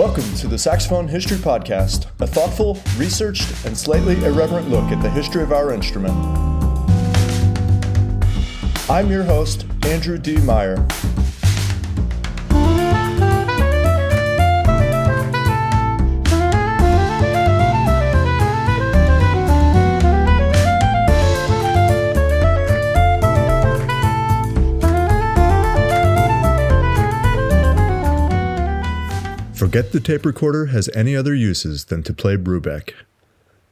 Welcome to the Saxophone History Podcast, a thoughtful, researched, and slightly irreverent look at the history of our instrument. I'm your host, Andrew D. Meyer. Forget the tape recorder has any other uses than to play Brubeck.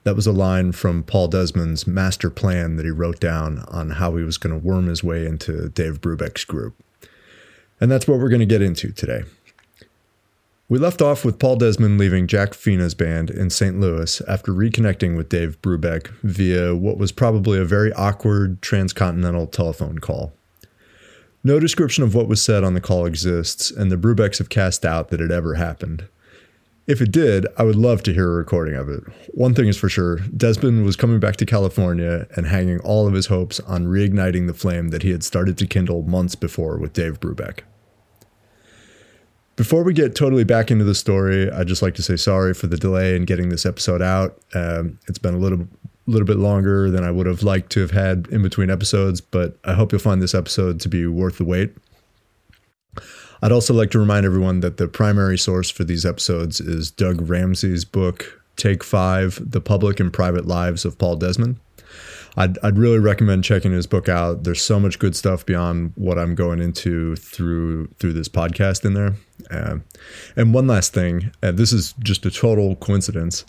That was a line from Paul Desmond's master plan that he wrote down on how he was going to worm his way into Dave Brubeck's group. And that's what we're going to get into today. We left off with Paul Desmond leaving Jack Fina's band in St. Louis after reconnecting with Dave Brubeck via what was probably a very awkward transcontinental telephone call. No description of what was said on the call exists, and the Brubecks have cast doubt that it ever happened. If it did, I would love to hear a recording of it. One thing is for sure Desmond was coming back to California and hanging all of his hopes on reigniting the flame that he had started to kindle months before with Dave Brubeck. Before we get totally back into the story, I'd just like to say sorry for the delay in getting this episode out. Um, it's been a little little bit longer than I would have liked to have had in between episodes, but I hope you'll find this episode to be worth the wait. I'd also like to remind everyone that the primary source for these episodes is Doug Ramsey's book, Take Five The Public and Private Lives of Paul Desmond. I'd, I'd really recommend checking his book out. There's so much good stuff beyond what I'm going into through through this podcast in there. Uh, and one last thing, uh, this is just a total coincidence,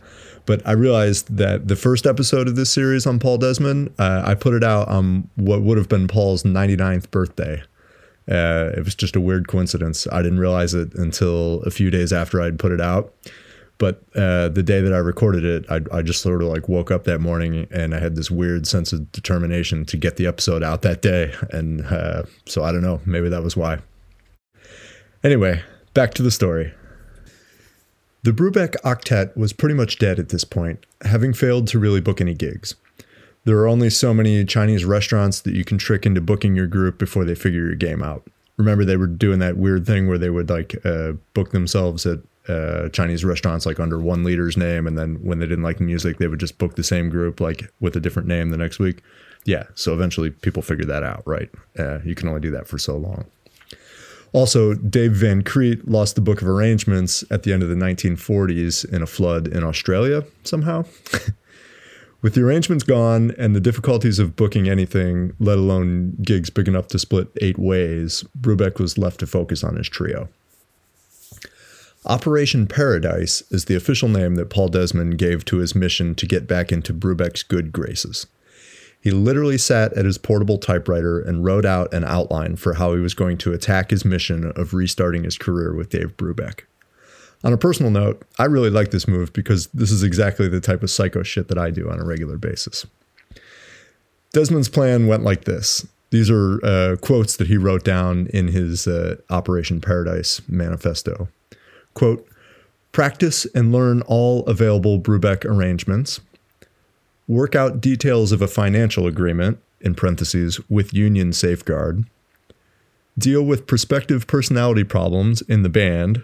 but I realized that the first episode of this series on Paul Desmond, uh, I put it out on what would have been Paul's 99th birthday. Uh, it was just a weird coincidence. I didn't realize it until a few days after I'd put it out. But uh, the day that I recorded it, I, I, just sort of like woke up that morning and I had this weird sense of determination to get the episode out that day. And uh, so I don't know, maybe that was why. Anyway, back to the story. The Brubeck Octet was pretty much dead at this point, having failed to really book any gigs. There are only so many Chinese restaurants that you can trick into booking your group before they figure your game out. Remember, they were doing that weird thing where they would like uh, book themselves at uh, Chinese restaurants like under one leader's name, and then when they didn't like the music, they would just book the same group like with a different name the next week. Yeah, so eventually people figured that out, right? Uh, you can only do that for so long. Also, Dave Van Kriedt lost the Book of Arrangements at the end of the 1940s in a flood in Australia somehow. With the arrangements gone and the difficulties of booking anything, let alone gigs big enough to split eight ways, Brubeck was left to focus on his trio. Operation Paradise is the official name that Paul Desmond gave to his mission to get back into Brubeck's good graces. He literally sat at his portable typewriter and wrote out an outline for how he was going to attack his mission of restarting his career with Dave Brubeck. On a personal note, I really like this move because this is exactly the type of psycho shit that I do on a regular basis. Desmond's plan went like this. These are uh, quotes that he wrote down in his uh, Operation Paradise manifesto. Quote, practice and learn all available Brubeck arrangements work out details of a financial agreement, in parentheses, with union safeguard, deal with prospective personality problems in the band,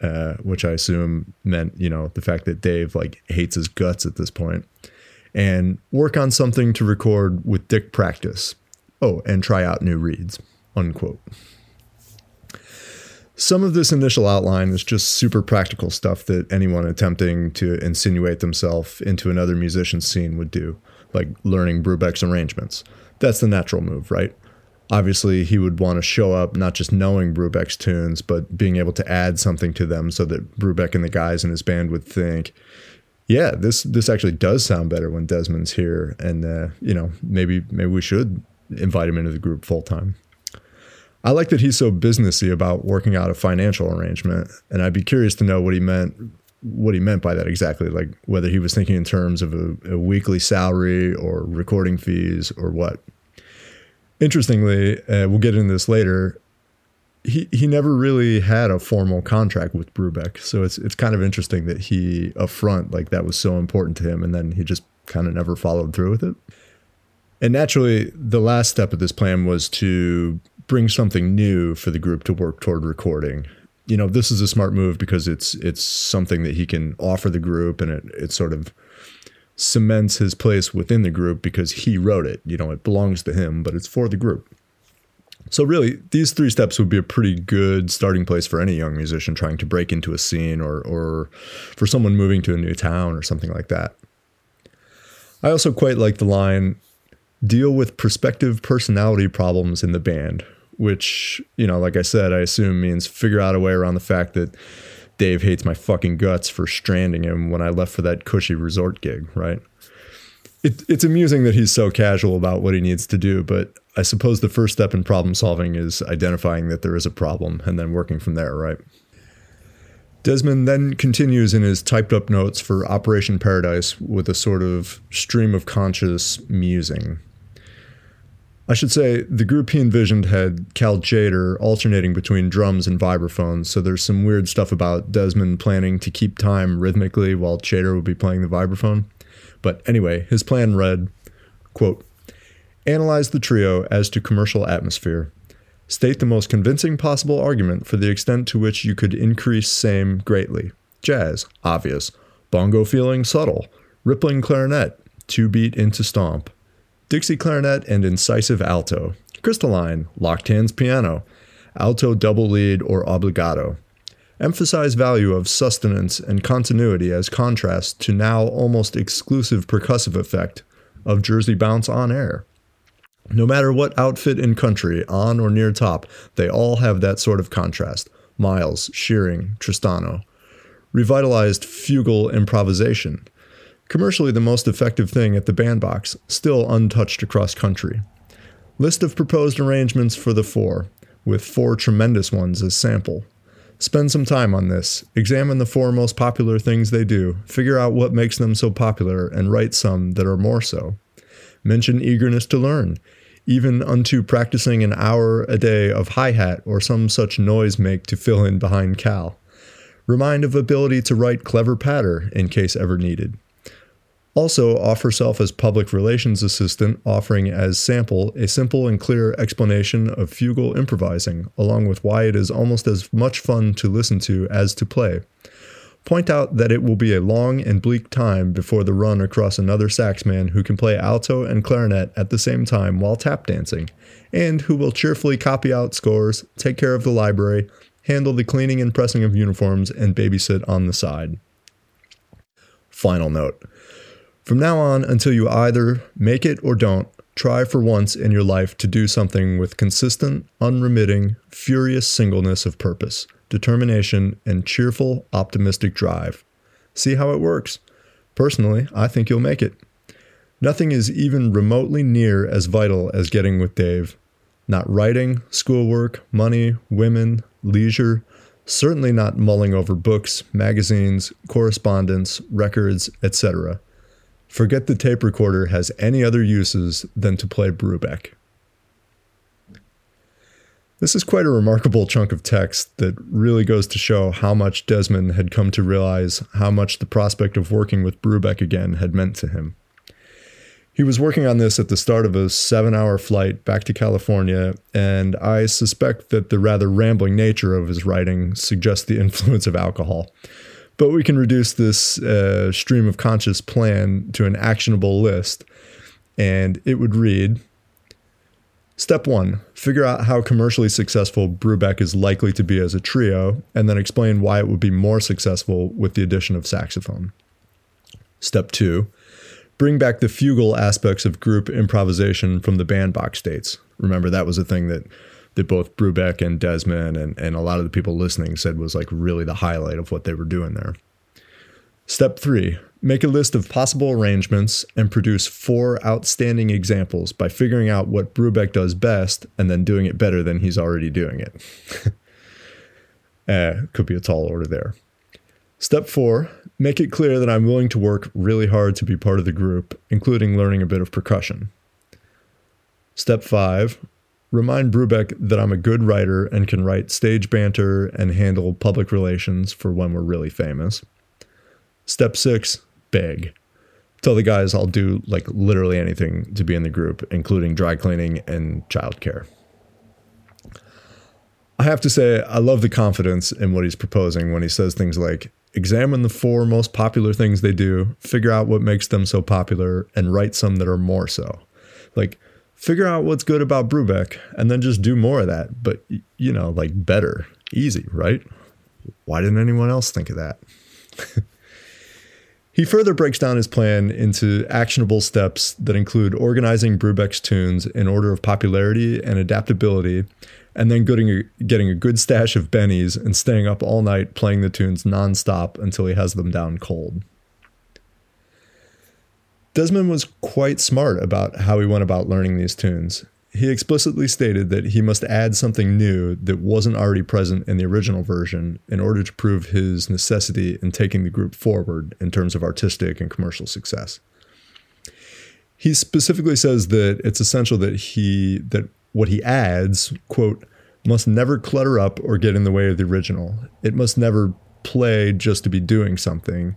uh, which I assume meant, you know, the fact that Dave like hates his guts at this point, and work on something to record with Dick Practice. Oh, and try out new reeds, unquote. Some of this initial outline is just super practical stuff that anyone attempting to insinuate themselves into another musician's scene would do, like learning Brubeck's arrangements. That's the natural move, right? Obviously, he would want to show up not just knowing Brubeck's tunes, but being able to add something to them so that Brubeck and the guys in his band would think, yeah, this this actually does sound better when Desmond's here, and uh, you know maybe maybe we should invite him into the group full time. I like that he's so businessy about working out a financial arrangement, and I'd be curious to know what he meant what he meant by that exactly, like whether he was thinking in terms of a, a weekly salary or recording fees or what. Interestingly, uh, we'll get into this later. He he never really had a formal contract with Brubeck, so it's it's kind of interesting that he upfront like that was so important to him, and then he just kind of never followed through with it. And naturally, the last step of this plan was to bring something new for the group to work toward recording. you know, this is a smart move because it's it's something that he can offer the group, and it it sort of cements his place within the group because he wrote it. You know, it belongs to him, but it's for the group. So really, these three steps would be a pretty good starting place for any young musician trying to break into a scene or or for someone moving to a new town or something like that. I also quite like the line deal with prospective personality problems in the band, which, you know, like I said, I assume means figure out a way around the fact that Dave hates my fucking guts for stranding him when I left for that cushy resort gig, right? It, it's amusing that he's so casual about what he needs to do, but I suppose the first step in problem solving is identifying that there is a problem and then working from there, right? Desmond then continues in his typed up notes for Operation Paradise with a sort of stream of conscious musing. I should say the group he envisioned had Cal Tjader alternating between drums and vibraphones, so there's some weird stuff about Desmond planning to keep time rhythmically while Tjader would be playing the vibraphone. But anyway, his plan read, quote, Analyze the trio as to commercial atmosphere. State the most convincing possible argument for the extent to which you could increase same greatly. Jazz, obvious. Bongo feeling, subtle. Rippling clarinet, two beat into stomp. Dixie clarinet and incisive alto, crystalline, locked hands piano, alto double lead or obligato. Emphasize value of sustenance and continuity as contrast to now almost exclusive percussive effect of Jersey bounce on air. No matter what outfit in country, on or near top, they all have that sort of contrast. Miles, Shearing, Tristano. Revitalized fugal improvisation, Commercially, the most effective thing at the bandbox, still untouched across country. List of proposed arrangements for the four, with four tremendous ones as sample. Spend some time on this. Examine the four most popular things they do, figure out what makes them so popular, and write some that are more so. Mention eagerness to learn, even unto practicing an hour a day of hi hat or some such noise make to fill in behind Cal. Remind of ability to write clever patter in case ever needed. Also, off herself as public relations assistant, offering as sample a simple and clear explanation of fugal improvising, along with why it is almost as much fun to listen to as to play. Point out that it will be a long and bleak time before the run across another saxman who can play alto and clarinet at the same time while tap dancing, and who will cheerfully copy out scores, take care of the library, handle the cleaning and pressing of uniforms, and babysit on the side. Final note. From now on, until you either make it or don't, try for once in your life to do something with consistent, unremitting, furious singleness of purpose, determination, and cheerful, optimistic drive. See how it works. Personally, I think you'll make it. Nothing is even remotely near as vital as getting with Dave. Not writing, schoolwork, money, women, leisure, certainly not mulling over books, magazines, correspondence, records, etc. Forget the tape recorder has any other uses than to play Brubeck. This is quite a remarkable chunk of text that really goes to show how much Desmond had come to realize how much the prospect of working with Brubeck again had meant to him. He was working on this at the start of a seven hour flight back to California, and I suspect that the rather rambling nature of his writing suggests the influence of alcohol. But we can reduce this uh, stream of conscious plan to an actionable list. And it would read Step one, figure out how commercially successful Brubeck is likely to be as a trio, and then explain why it would be more successful with the addition of saxophone. Step two, bring back the fugal aspects of group improvisation from the bandbox states. Remember, that was a thing that that both Brubeck and Desmond and, and a lot of the people listening said was like really the highlight of what they were doing there. Step three, make a list of possible arrangements and produce four outstanding examples by figuring out what Brubeck does best and then doing it better than he's already doing it. uh, could be a tall order there. Step four, make it clear that I'm willing to work really hard to be part of the group, including learning a bit of percussion. Step five, Remind Brubeck that I'm a good writer and can write stage banter and handle public relations for when we're really famous. Step six, beg. Tell the guys I'll do like literally anything to be in the group, including dry cleaning and childcare. I I have to say, I love the confidence in what he's proposing when he says things like examine the four most popular things they do, figure out what makes them so popular, and write some that are more so. Like, figure out what's good about Brubeck and then just do more of that. But, you know, like better, easy, right? Why didn't anyone else think of that? he further breaks down his plan into actionable steps that include organizing Brubeck's tunes in order of popularity and adaptability and then getting a, getting a good stash of bennies and staying up all night playing the tunes nonstop until he has them down cold. Desmond was quite smart about how he went about learning these tunes. He explicitly stated that he must add something new that wasn't already present in the original version in order to prove his necessity in taking the group forward in terms of artistic and commercial success. He specifically says that it's essential that he that what he adds, quote, must never clutter up or get in the way of the original. It must never play just to be doing something.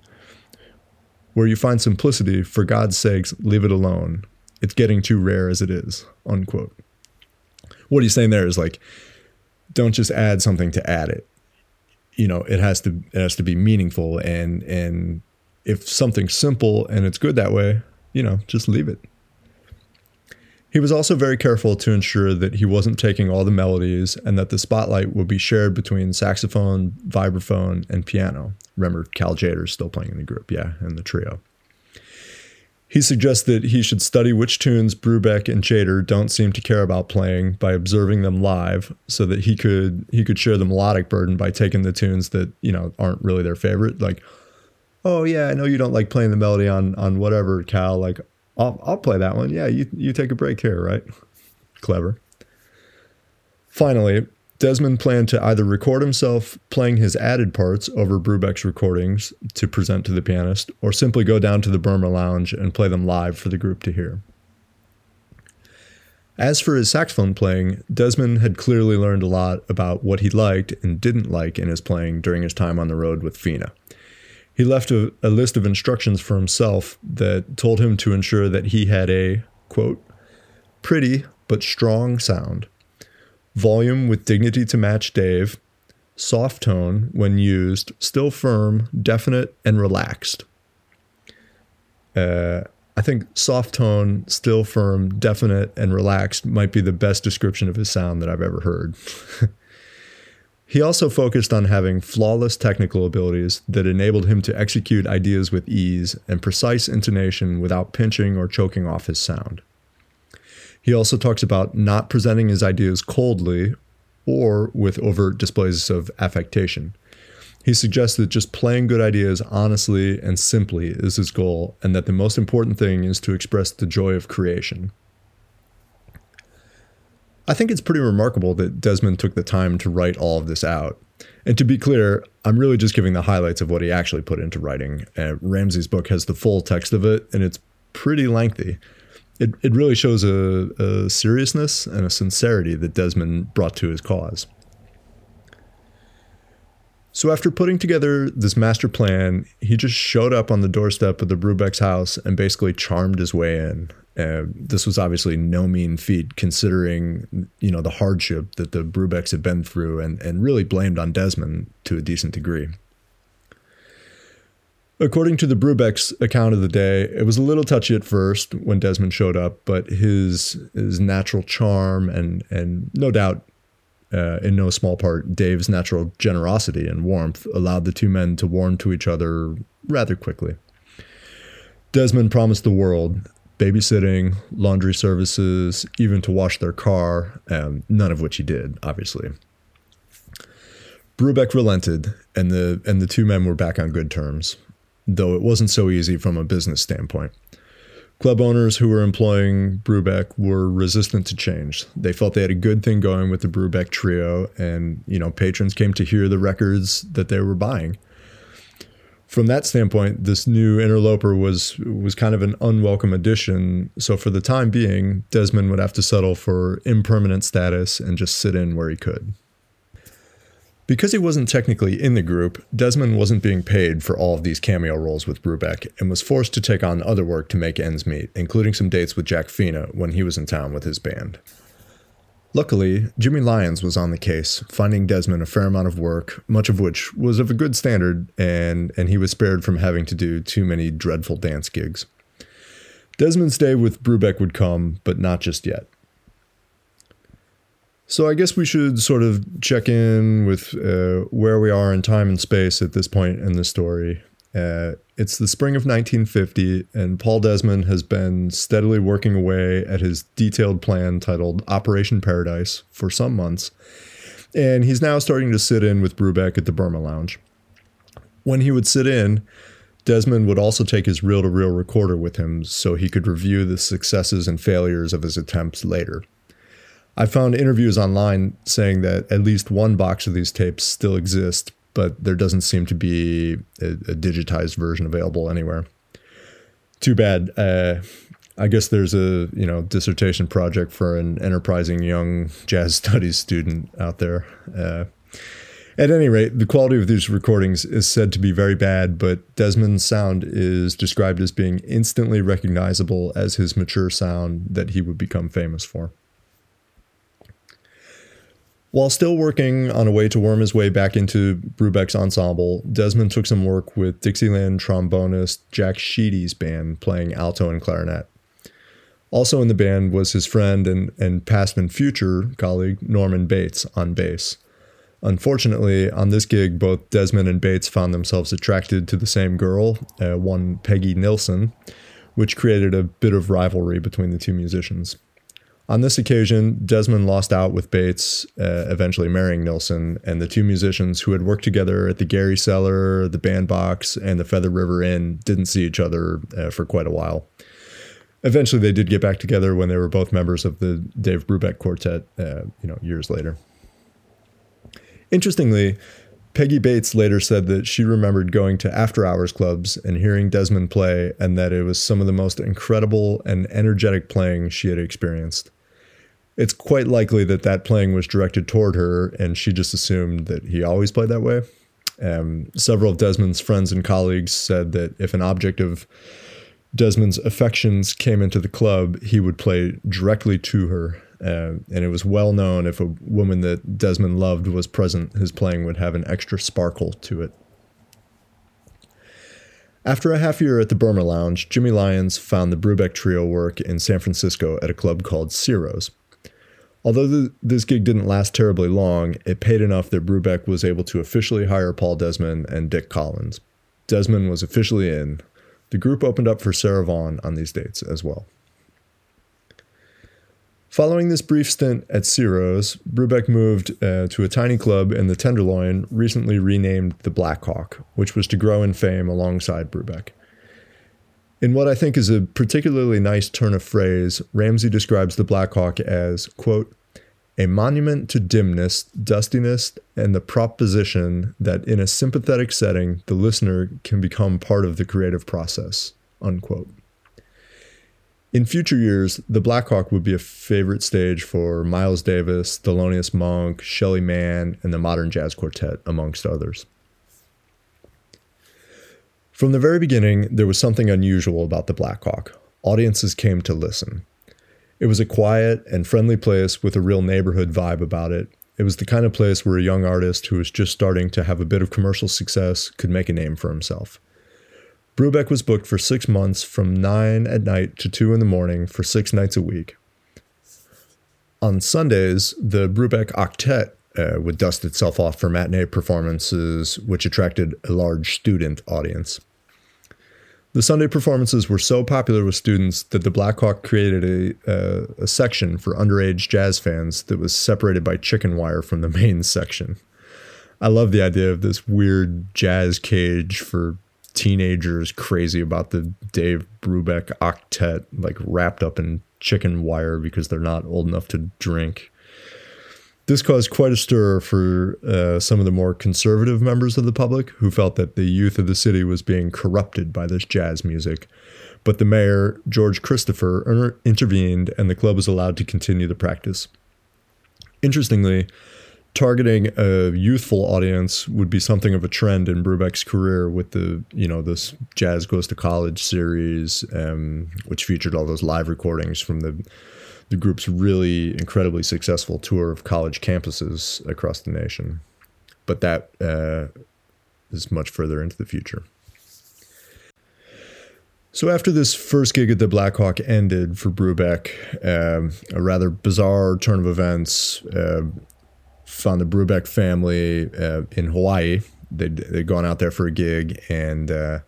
Where you find simplicity, for God's sakes, leave it alone. It's getting too rare as it is, unquote. What he's saying there is like, don't just add something to add it. You know, it has to it has to be meaningful and and if something's simple and it's good that way, you know, just leave it. He was also very careful to ensure that he wasn't taking all the melodies and that the spotlight would be shared between saxophone, vibraphone, and piano. Remember, Cal Tjader's still playing in the group, yeah, and the trio. He suggests that he should study which tunes Brubeck and Tjader don't seem to care about playing by observing them live, so that he could he could share the melodic burden by taking the tunes that you know aren't really their favorite. Like, oh yeah, I know you don't like playing the melody on on whatever Cal. Like, I'll, I'll play that one. Yeah, you, you take a break here, right? Clever. Finally, Desmond planned to either record himself playing his added parts over Brubeck's recordings to present to the pianist, or simply go down to the Burma Lounge and play them live for the group to hear. As for his saxophone playing, Desmond had clearly learned a lot about what he liked and didn't like in his playing during his time on the road with Fina. He left a, a list of instructions for himself that told him to ensure that he had a, quote, pretty but strong sound, volume with dignity to match Dave, soft tone when used, still firm, definite, and relaxed. Uh, I think soft tone, still firm, definite, and relaxed might be the best description of his sound that I've ever heard. He also focused on having flawless technical abilities that enabled him to execute ideas with ease and precise intonation without pinching or choking off his sound. He also talks about not presenting his ideas coldly or with overt displays of affectation. He suggests that just playing good ideas honestly and simply is his goal, and that the most important thing is to express the joy of creation. I think it's pretty remarkable that Desmond took the time to write all of this out. And to be clear, I'm really just giving the highlights of what he actually put into writing. Uh, Ramsey's book has the full text of it, and it's pretty lengthy. It, it really shows a, a seriousness and a sincerity that Desmond brought to his cause. So after putting together this master plan, he just showed up on the doorstep of the Brubeck's house and basically charmed his way in. Uh, this was obviously no mean feat, considering you know the hardship that the Brubecks had been through, and and really blamed on Desmond to a decent degree. According to the Brubecks account of the day, it was a little touchy at first when Desmond showed up, but his his natural charm and and no doubt uh, in no small part, Dave's natural generosity and warmth allowed the two men to warm to each other rather quickly. Desmond promised the world babysitting, laundry services, even to wash their car, um, none of which he did, obviously. Brubeck relented, and the and the two men were back on good terms, though it wasn't so easy from a business standpoint. Club owners who were employing Brubeck were resistant to change. They felt they had a good thing going with the Brubeck trio, and you know patrons came to hear the records that they were buying. From that standpoint, this new interloper was was kind of an unwelcome addition. So for the time being, Desmond would have to settle for impermanent status and just sit in where he could. Because he wasn't technically in the group, Desmond wasn't being paid for all of these cameo roles with Brubeck and was forced to take on other work to make ends meet, including some dates with Jack Fina when he was in town with his band. Luckily, Jimmy Lyons was on the case, finding Desmond a fair amount of work, much of which was of a good standard, and, and he was spared from having to do too many dreadful dance gigs. Desmond's day with Brubeck would come, but not just yet. So I guess we should sort of check in with uh, where we are in time and space at this point in the story. Uh, it's the spring of 1950, and Paul Desmond has been steadily working away at his detailed plan titled Operation Paradise for some months, and he's now starting to sit in with Brubeck at the Burma Lounge. When he would sit in, Desmond would also take his reel to reel recorder with him so he could review the successes and failures of his attempts later. I found interviews online saying that at least one box of these tapes still exist, but there doesn't seem to be a, a digitized version available anywhere. Too bad. Uh, I guess there's a you know dissertation project for an enterprising young jazz studies student out there. Uh, at any rate, the quality of these recordings is said to be very bad, but Desmond's sound is described as being instantly recognizable as his mature sound that he would become famous for. While still working on a way to worm his way back into Brubeck's ensemble, Desmond took some work with Dixieland trombonist Jack Sheedy's band playing alto and clarinet. Also in the band was his friend and, and past and future colleague Norman Bates on bass. Unfortunately, on this gig, both Desmond and Bates found themselves attracted to the same girl, uh, one Peggy Nilsson, which created a bit of rivalry between the two musicians. On this occasion, Desmond lost out with Bates, uh, eventually marrying Nilsson, and the two musicians who had worked together at the Geary Cellar, the Bandbox, and the Feather River Inn didn't see each other uh, for quite a while. Eventually, they did get back together when they were both members of the Dave Brubeck Quartet, uh, you know, years later. Interestingly, Peggy Bates later said that she remembered going to after hours clubs and hearing Desmond play, and that it was some of the most incredible and energetic playing she had experienced it's quite likely that that playing was directed toward her, and she just assumed that he always played that way. Um, several of Desmond's friends and colleagues said that if an object of Desmond's affections came into the club, he would play directly to her. Uh, and it was well known if a woman that Desmond loved was present, his playing would have an extra sparkle to it. After a half year at the Burma Lounge, Jimmy Lyons found the Brubeck Trio work in San Francisco at a club called Ciro's. Although the, this gig didn't last terribly long, it paid enough that Brubeck was able to officially hire Paul Desmond and Dick Collins. Desmond was officially in. The group opened up for Sarah Vaughan on these dates as well. Following this brief stint at Ciro's, Brubeck moved uh, to a tiny club in the Tenderloin, recently renamed the Blackhawk, which was to grow in fame alongside Brubeck. In what I think is a particularly nice turn of phrase, Ramsey describes the Blackhawk as, quote, a monument to dimness, dustiness, and the proposition that in a sympathetic setting, the listener can become part of the creative process. Unquote. In future years, the Blackhawk would be a favorite stage for Miles Davis, Thelonious Monk, Shelly Manne, and the Modern Jazz Quartet, amongst others. From the very beginning, there was something unusual about the Blackhawk. Audiences came to listen. It was a quiet and friendly place with a real neighborhood vibe about it. It was the kind of place where a young artist who was just starting to have a bit of commercial success could make a name for himself. Brubeck was booked for six months from 9 at night to 2 in the morning for six nights a week. On Sundays, the Brubeck Octet uh, would dust itself off for matinee performances, which attracted a large student audience. The Sunday performances were so popular with students that the Blackhawk created a, a section for underage jazz fans that was separated by chicken wire from the main section. I love the idea of this weird jazz cage for teenagers crazy about the Dave Brubeck octet, like wrapped up in chicken wire because they're not old enough to drink. This caused quite a stir for uh, some of the more conservative members of the public who felt that the youth of the city was being corrupted by this jazz music. But the mayor, George Christopher, intervened and the club was allowed to continue the practice. Interestingly, targeting a youthful audience would be something of a trend in Brubeck's career with the, you know, this Jazz Goes to College series, um, which featured all those live recordings from the the group's really incredibly successful tour of college campuses across the nation. But that uh, is much further into the future. So after this first gig at the Blackhawk ended for Brubeck, um, a rather bizarre turn of events uh, found the Brubeck family uh, in Hawaii. They'd, they'd gone out there for a gig and uh,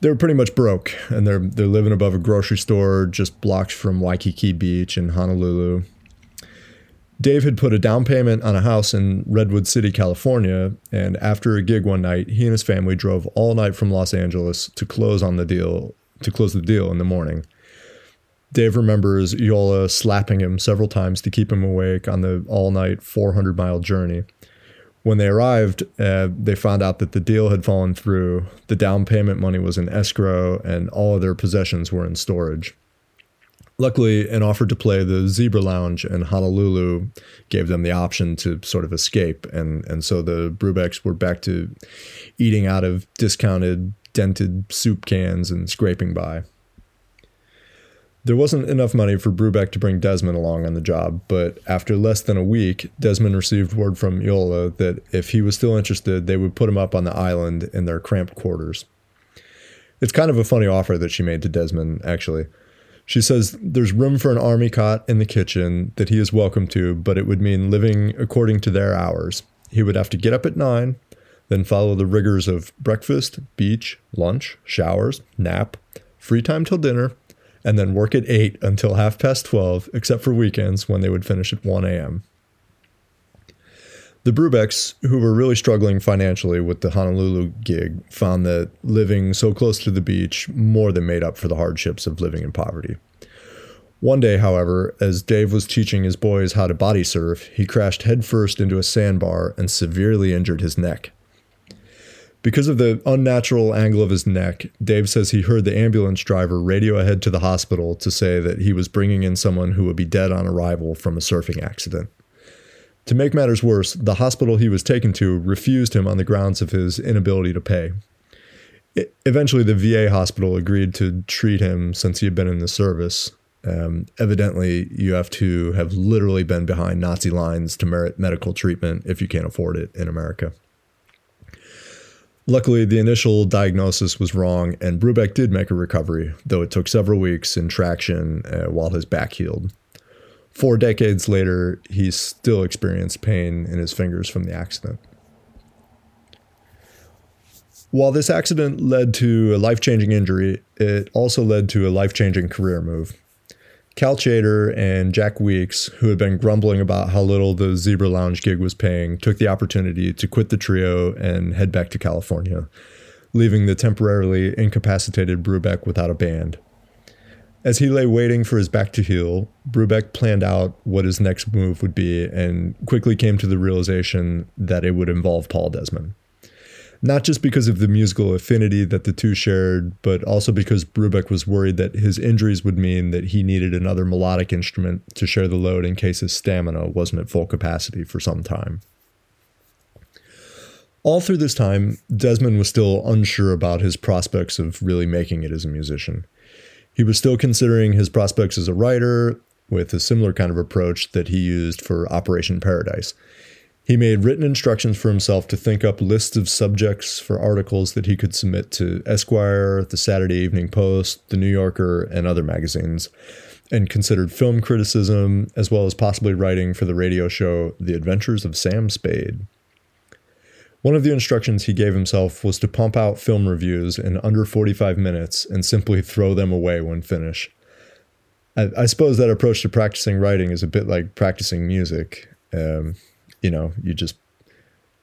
they were pretty much broke. And they're they're living above a grocery store just blocks from Waikiki Beach in Honolulu. Dave had put a down payment on a house in Redwood City, California, and after a gig one night, he and his family drove all night from Los Angeles to close on the deal to close the deal in the morning. Dave remembers Iola slapping him several times to keep him awake on the all-night 400-mile journey. When they arrived, uh, they found out that the deal had fallen through. The down payment money was in escrow, and all of their possessions were in storage. Luckily, an offer to play the Zebra Lounge in Honolulu gave them the option to sort of escape, and and so the Brubecks were back to eating out of discounted, dented soup cans and scraping by. There wasn't enough money for Brubeck to bring Desmond along on the job, but after less than a week, Desmond received word from Iola that if he was still interested, they would put him up on the island in their cramped quarters. It's kind of a funny offer that she made to Desmond, actually. She says there's room for an army cot in the kitchen that he is welcome to, but it would mean living according to their hours. He would have to get up at nine, then follow the rigors of breakfast, beach, lunch, showers, nap, free time till dinner, and then work at 8 until half past 12, except for weekends when they would finish at 1 a.m. The Brubecks, who were really struggling financially with the Honolulu gig, found that living so close to the beach more than made up for the hardships of living in poverty. One day, however, as Dave was teaching his boys how to body surf, he crashed headfirst into a sandbar and severely injured his neck. Because of the unnatural angle of his neck, Dave says he heard the ambulance driver radio ahead to the hospital to say that he was bringing in someone who would be dead on arrival from a surfing accident. To make matters worse, the hospital he was taken to refused him on the grounds of his inability to pay. It, eventually, the VA hospital agreed to treat him since he had been in the service. Um, evidently, you have to have literally been behind Nazi lines to merit medical treatment if you can't afford it in America. Luckily, the initial diagnosis was wrong, and Brubeck did make a recovery, though it took several weeks in traction uh, while his back healed four decades later, he still experienced pain in his fingers from the accident. While this accident led to a life changing injury, it also led to a life changing career move. Cal Tjader and Jack Weeks, who had been grumbling about how little the Zebra Lounge gig was paying, took the opportunity to quit the trio and head back to California, leaving the temporarily incapacitated Brubeck without a band. As he lay waiting for his back to heal, Brubeck planned out what his next move would be and quickly came to the realization that it would involve Paul Desmond. Not just because of the musical affinity that the two shared, but also because Brubeck was worried that his injuries would mean that he needed another melodic instrument to share the load in case his stamina wasn't at full capacity for some time. All through this time, Desmond was still unsure about his prospects of really making it as a musician. He was still considering his prospects as a writer with a similar kind of approach that he used for Operation Paradise. He made written instructions for himself to think up lists of subjects for articles that he could submit to Esquire, the Saturday Evening Post, the New Yorker, and other magazines, and considered film criticism as well as possibly writing for the radio show The Adventures of Sam Spade. One of the instructions he gave himself was to pump out film reviews in under 45 minutes and simply throw them away when finished. I, I suppose that approach to practicing writing is a bit like practicing music. Um, you know, you just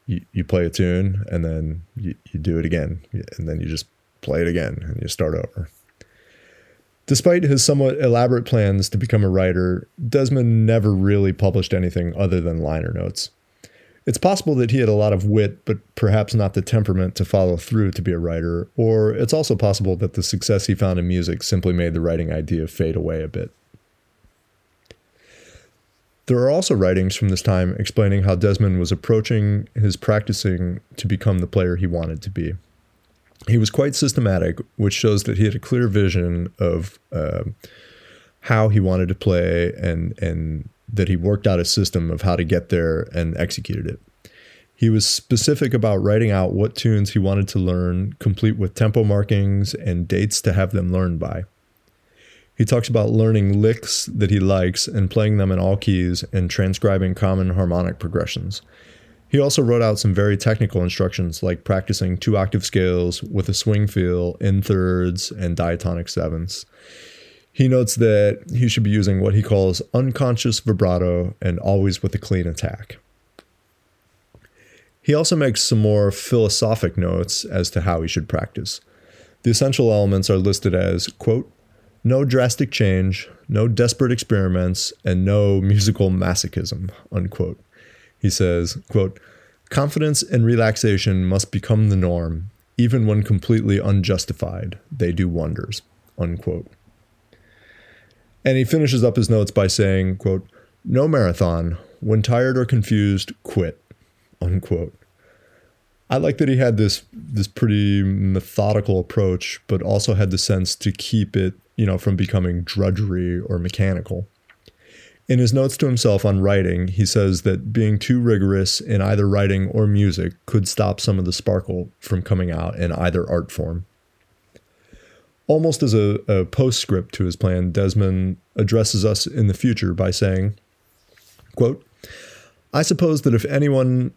you, you play a tune and then you, you do it again and then you just play it again and you start over. Despite his somewhat elaborate plans to become a writer, Desmond never really published anything other than liner notes. It's possible that he had a lot of wit, but perhaps not the temperament to follow through to be a writer, or it's also possible that the success he found in music simply made the writing idea fade away a bit. There are also writings from this time explaining how Desmond was approaching his practicing to become the player he wanted to be. He was quite systematic, which shows that he had a clear vision of uh, how he wanted to play and and that he worked out a system of how to get there and executed it. He was specific about writing out what tunes he wanted to learn, complete with tempo markings and dates to have them learned by. He talks about learning licks that he likes and playing them in all keys and transcribing common harmonic progressions. He also wrote out some very technical instructions like practicing two octave scales with a swing feel in thirds and diatonic sevenths. He notes that he should be using what he calls unconscious vibrato and always with a clean attack. He also makes some more philosophic notes as to how he should practice. The essential elements are listed as, quote, no drastic change, no desperate experiments, and no musical masochism, unquote. He says, quote, confidence and relaxation must become the norm, even when completely unjustified. They do wonders, unquote. And he finishes up his notes by saying, quote, no marathon. When tired or confused, quit, unquote. I like that he had this this pretty methodical approach, but also had the sense to keep it, you know, from becoming drudgery or mechanical. In his notes to himself on writing, he says that being too rigorous in either writing or music could stop some of the sparkle from coming out in either art form. Almost as a, a postscript to his plan, Desmond addresses us in the future by saying, quote, I suppose that if anyone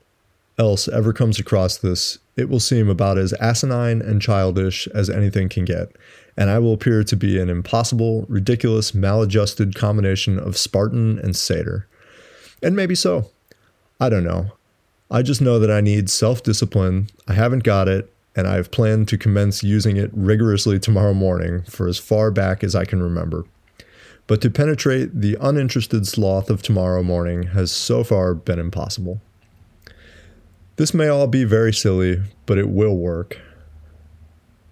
else ever comes across this, it will seem about as asinine and childish as anything can get, and I will appear to be an impossible, ridiculous, maladjusted combination of Spartan and satyr. And maybe so. I don't know. I just know that I need self discipline. I haven't got it, and I have planned to commence using it rigorously tomorrow morning for as far back as I can remember. But to penetrate the uninterested sloth of tomorrow morning has so far been impossible. This may all be very silly, but it will work.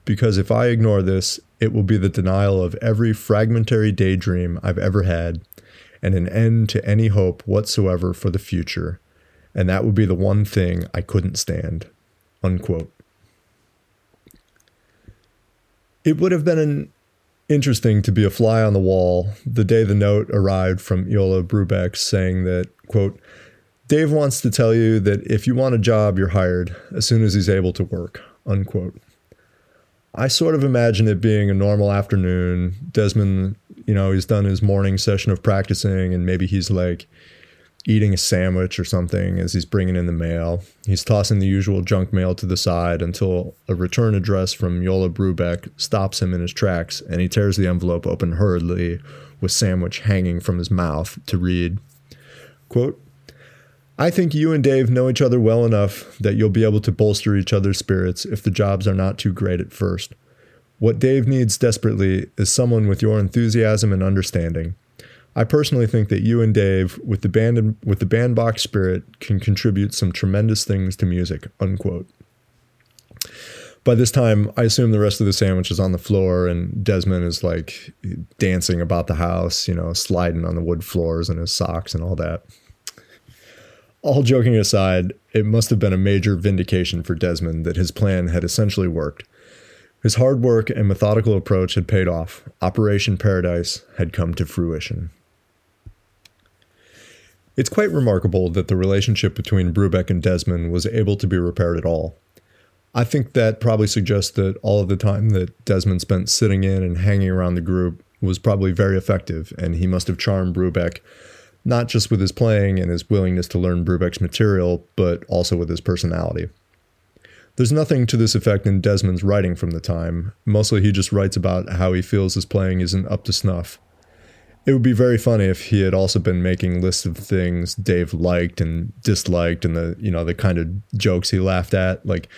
Because if I ignore this, it will be the denial of every fragmentary daydream I've ever had and an end to any hope whatsoever for the future. And that would be the one thing I couldn't stand. Unquote. It would have been an interesting to be a fly on the wall the day the note arrived from Iola Brubeck saying that, quote, Dave wants to tell you that if you want a job, you're hired as soon as he's able to work. Unquote. I sort of imagine it being a normal afternoon. Desmond, you know, he's done his morning session of practicing, and maybe he's like eating a sandwich or something as he's bringing in the mail. He's tossing the usual junk mail to the side until a return address from Iola Brubeck stops him in his tracks, and he tears the envelope open hurriedly with sandwich hanging from his mouth to read, quote, I think you and Dave know each other well enough that you'll be able to bolster each other's spirits if the jobs are not too great at first. What Dave needs desperately is someone with your enthusiasm and understanding. I personally think that you and Dave, with the band with the bandbox spirit, can contribute some tremendous things to music. Unquote. By this time, I assume the rest of the sandwich is on the floor, and Desmond is like dancing about the house, you know, sliding on the wood floors in his socks and all that all joking aside, it must have been a major vindication for Desmond that his plan had essentially worked. His hard work and methodical approach had paid off. Operation Paradise had come to fruition. It's quite remarkable that the relationship between Brubeck and Desmond was able to be repaired at all. I think that probably suggests that all of the time that Desmond spent sitting in and hanging around the group was probably very effective, and he must have charmed Brubeck not just with his playing and his willingness to learn Brubeck's material, but also with his personality. There's nothing to this effect in Desmond's writing from the time. Mostly he just writes about how he feels his playing isn't up to snuff. It would be very funny if he had also been making lists of things Dave liked and disliked and the, you know, the kind of jokes he laughed at. Like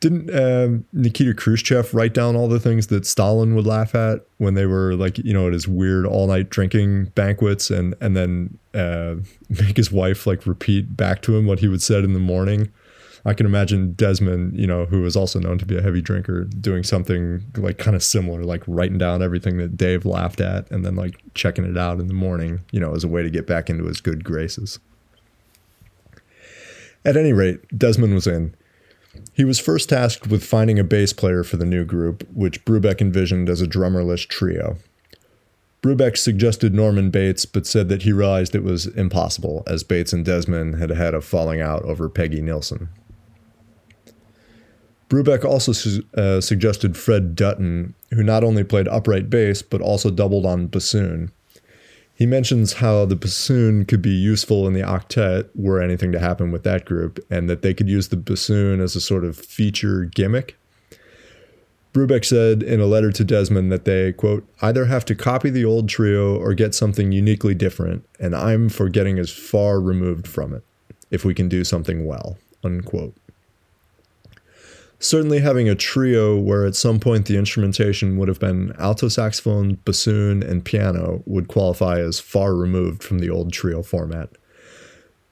didn't uh, Nikita Khrushchev write down all the things that Stalin would laugh at when they were like, you know, at his weird all night drinking banquets, and and then uh, make his wife like repeat back to him what he would said in the morning? I can imagine Desmond, you know, who is also known to be a heavy drinker, doing something like kind of similar, like writing down everything that Dave laughed at, and then like checking it out in the morning, you know, as a way to get back into his good graces. At any rate, Desmond was in. He was first tasked with finding a bass player for the new group, which Brubeck envisioned as a drummerless trio. Brubeck suggested Norman Bates, but said that he realized it was impossible, as Bates and Desmond had had a falling out over Peggy Nilsson. Brubeck also su- uh, suggested Fred Dutton, who not only played upright bass but also doubled on bassoon. He mentions how the bassoon could be useful in the octet were anything to happen with that group, and that they could use the bassoon as a sort of feature gimmick. Brubeck said in a letter to Desmond that they, quote, either have to copy the old trio or get something uniquely different, and I'm for getting as far removed from it, if we can do something well, unquote. Certainly, having a trio where at some point the instrumentation would have been alto saxophone, bassoon, and piano would qualify as far removed from the old trio format.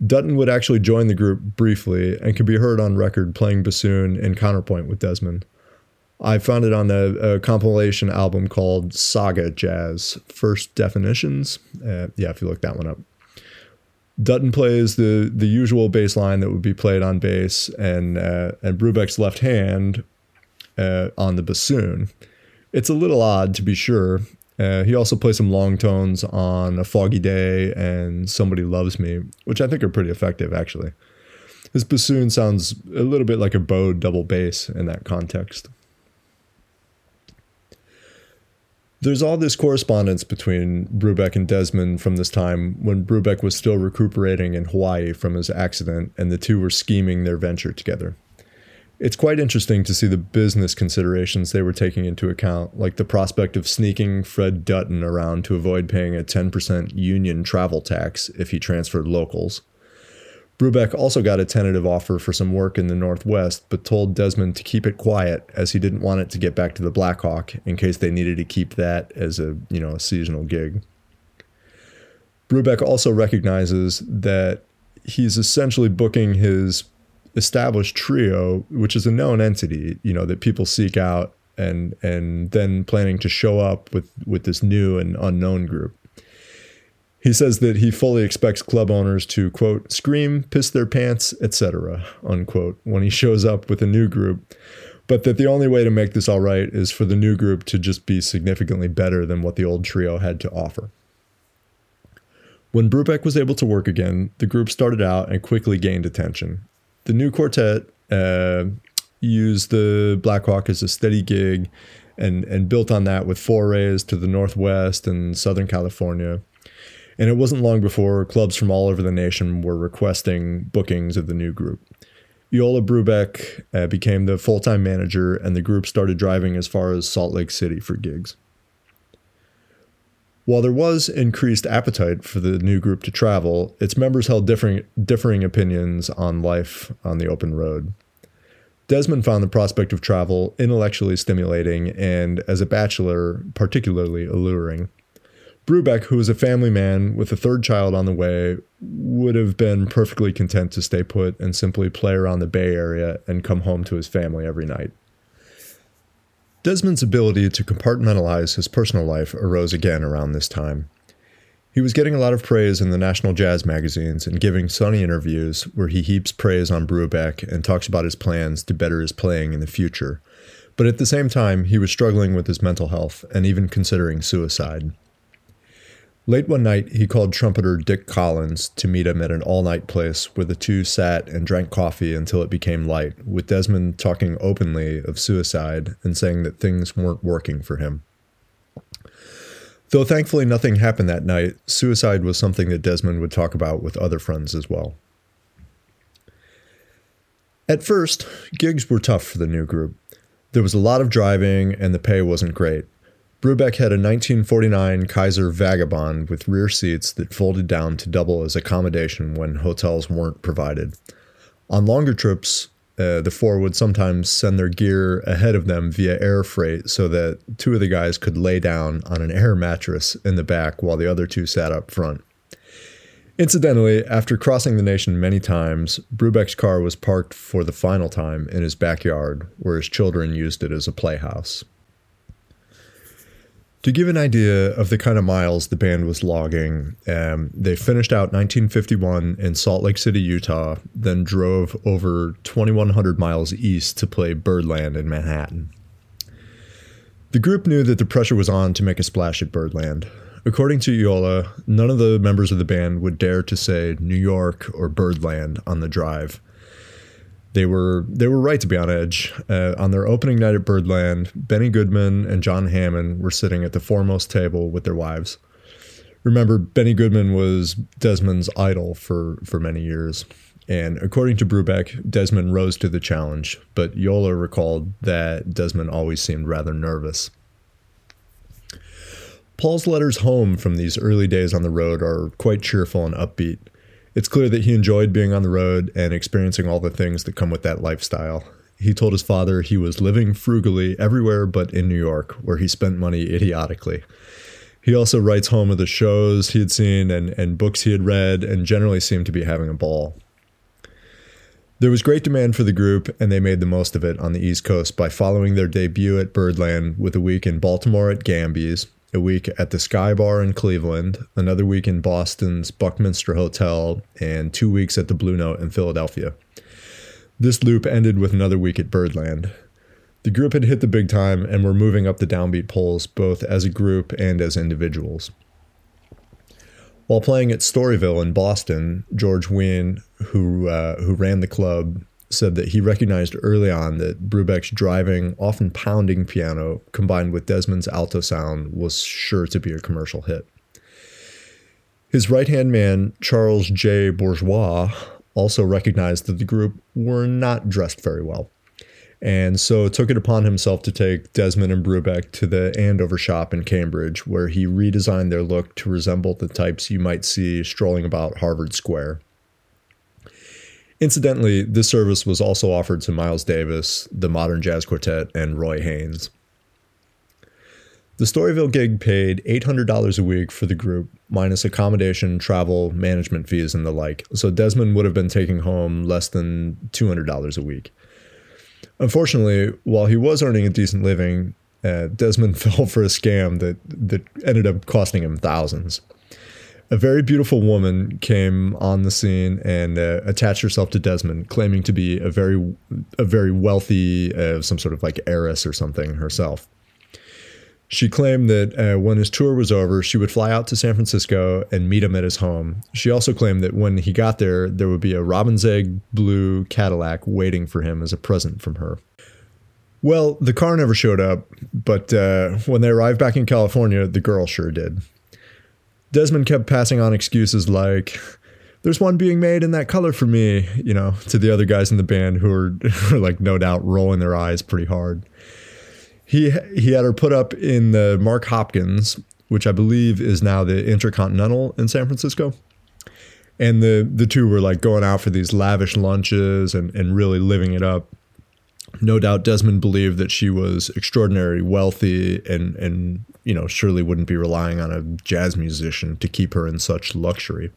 Dutton would actually join the group briefly and could be heard on record playing bassoon in counterpoint with Desmond. I found it on a, a compilation album called Saga Jazz First Definitions. Uh, yeah, if you look that one up. Dutton plays the the usual bass line that would be played on bass, and uh, and Brubeck's left hand uh, on the bassoon. It's a little odd to be sure. Uh, he also plays some long tones on a foggy day and somebody loves me, which I think are pretty effective actually. His bassoon sounds a little bit like a bowed double bass in that context. There's all this correspondence between Brubeck and Desmond from this time when Brubeck was still recuperating in Hawaii from his accident and the two were scheming their venture together. It's quite interesting to see the business considerations they were taking into account, like the prospect of sneaking Fred Dutton around to avoid paying a 10% union travel tax if he transferred locals Brubeck also got a tentative offer for some work in the Northwest, but told Desmond to keep it quiet as he didn't want it to get back to the Blackhawk in case they needed to keep that as a you know a seasonal gig. Brubeck also recognizes that he's essentially booking his established trio, which is a known entity, you know, that people seek out and and then planning to show up with with this new and unknown group. He says that he fully expects club owners to, quote, scream, piss their pants, etc., unquote, when he shows up with a new group, but that the only way to make this all right is for the new group to just be significantly better than what the old trio had to offer. When Brubeck was able to work again, the group started out and quickly gained attention. The new quartet uh, used the Blackhawk as a steady gig and, and built on that with forays to the Northwest and Southern California. And it wasn't long before clubs from all over the nation were requesting bookings of the new group. Iola Brubeck uh, became the full time manager, and the group started driving as far as Salt Lake City for gigs. While there was increased appetite for the new group to travel, its members held differing, differing opinions on life on the open road. Desmond found the prospect of travel intellectually stimulating and, as a bachelor, particularly alluring. Brubeck, who was a family man with a third child on the way, would have been perfectly content to stay put and simply play around the Bay Area and come home to his family every night. Desmond's ability to compartmentalize his personal life arose again around this time. He was getting a lot of praise in the national jazz magazines and giving sunny interviews where he heaps praise on Brubeck and talks about his plans to better his playing in the future. But at the same time, he was struggling with his mental health and even considering suicide. Late one night, he called trumpeter Dick Collins to meet him at an all night place where the two sat and drank coffee until it became light, with Desmond talking openly of suicide and saying that things weren't working for him. Though thankfully nothing happened that night, suicide was something that Desmond would talk about with other friends as well. At first, gigs were tough for the new group. There was a lot of driving and the pay wasn't great. Brubeck had a 1949 Kaiser Vagabond with rear seats that folded down to double as accommodation when hotels weren't provided. On longer trips, uh, the four would sometimes send their gear ahead of them via air freight so that two of the guys could lay down on an air mattress in the back while the other two sat up front. Incidentally, after crossing the nation many times, Brubeck's car was parked for the final time in his backyard, where his children used it as a playhouse. To give an idea of the kind of miles the band was logging, um, they finished out 1951 in Salt Lake City, Utah, then drove over 2,100 miles east to play Birdland in Manhattan. The group knew that the pressure was on to make a splash at Birdland. According to Iola, none of the members of the band would dare to say New York or Birdland on the drive. They were they were right to be on edge. Uh, on their opening night at Birdland, Benny Goodman and John Hammond were sitting at the foremost table with their wives. Remember, Benny Goodman was Desmond's idol for, for many years. And according to Brubeck, Desmond rose to the challenge, but Iola recalled that Desmond always seemed rather nervous. Paul's letters home from these early days on the road are quite cheerful and upbeat. It's clear that he enjoyed being on the road and experiencing all the things that come with that lifestyle. He told his father he was living frugally everywhere but in New York, where he spent money idiotically. He also writes home of the shows he had seen and, and books he had read and generally seemed to be having a ball. There was great demand for the group, and they made the most of it on the East Coast by following their debut at Birdland with a week in Baltimore at Gamby's, a week at the Sky Bar in Cleveland, another week in Boston's Buckminster Hotel, and two weeks at the Blue Note in Philadelphia. This loop ended with another week at Birdland. The group had hit the big time and were moving up the downbeat polls both as a group and as individuals. While playing at Storyville in Boston, George Wein, who uh, who ran the club, said that he recognized early on that Brubeck's driving, often pounding piano combined with Desmond's alto sound was sure to be a commercial hit. His right hand man, Charles J. Bourgeois, also recognized that the group were not dressed very well, and so took it upon himself to take Desmond and Brubeck to the Andover shop in Cambridge, where he redesigned their look to resemble the types you might see strolling about Harvard Square. Incidentally, this service was also offered to Miles Davis, the Modern Jazz Quartet, and Roy Haynes. The Storyville gig paid $800 a week for the group, minus accommodation, travel, management fees, and the like, so Desmond would have been taking home less than $200 a week. Unfortunately, while he was earning a decent living, uh, Desmond fell for a scam that, that ended up costing him thousands a very beautiful woman came on the scene and uh, attached herself to Desmond, claiming to be a very, a very wealthy, uh, some sort of like heiress or something herself. She claimed that uh, when his tour was over, she would fly out to San Francisco and meet him at his home. She also claimed that when he got there, there would be a robin's egg blue Cadillac waiting for him as a present from her. Well, the car never showed up, but uh, when they arrived back in California, the girl sure did. Desmond kept passing on excuses like, there's one being made in that color for me, you know, to the other guys in the band who are, like no doubt rolling their eyes pretty hard. He he had her put up in the Mark Hopkins, which I believe is now the Intercontinental in San Francisco. And the the two were like going out for these lavish lunches and, and really living it up. No doubt Desmond believed that she was extraordinarily wealthy and and you know, surely wouldn't be relying on a jazz musician to keep her in such luxury.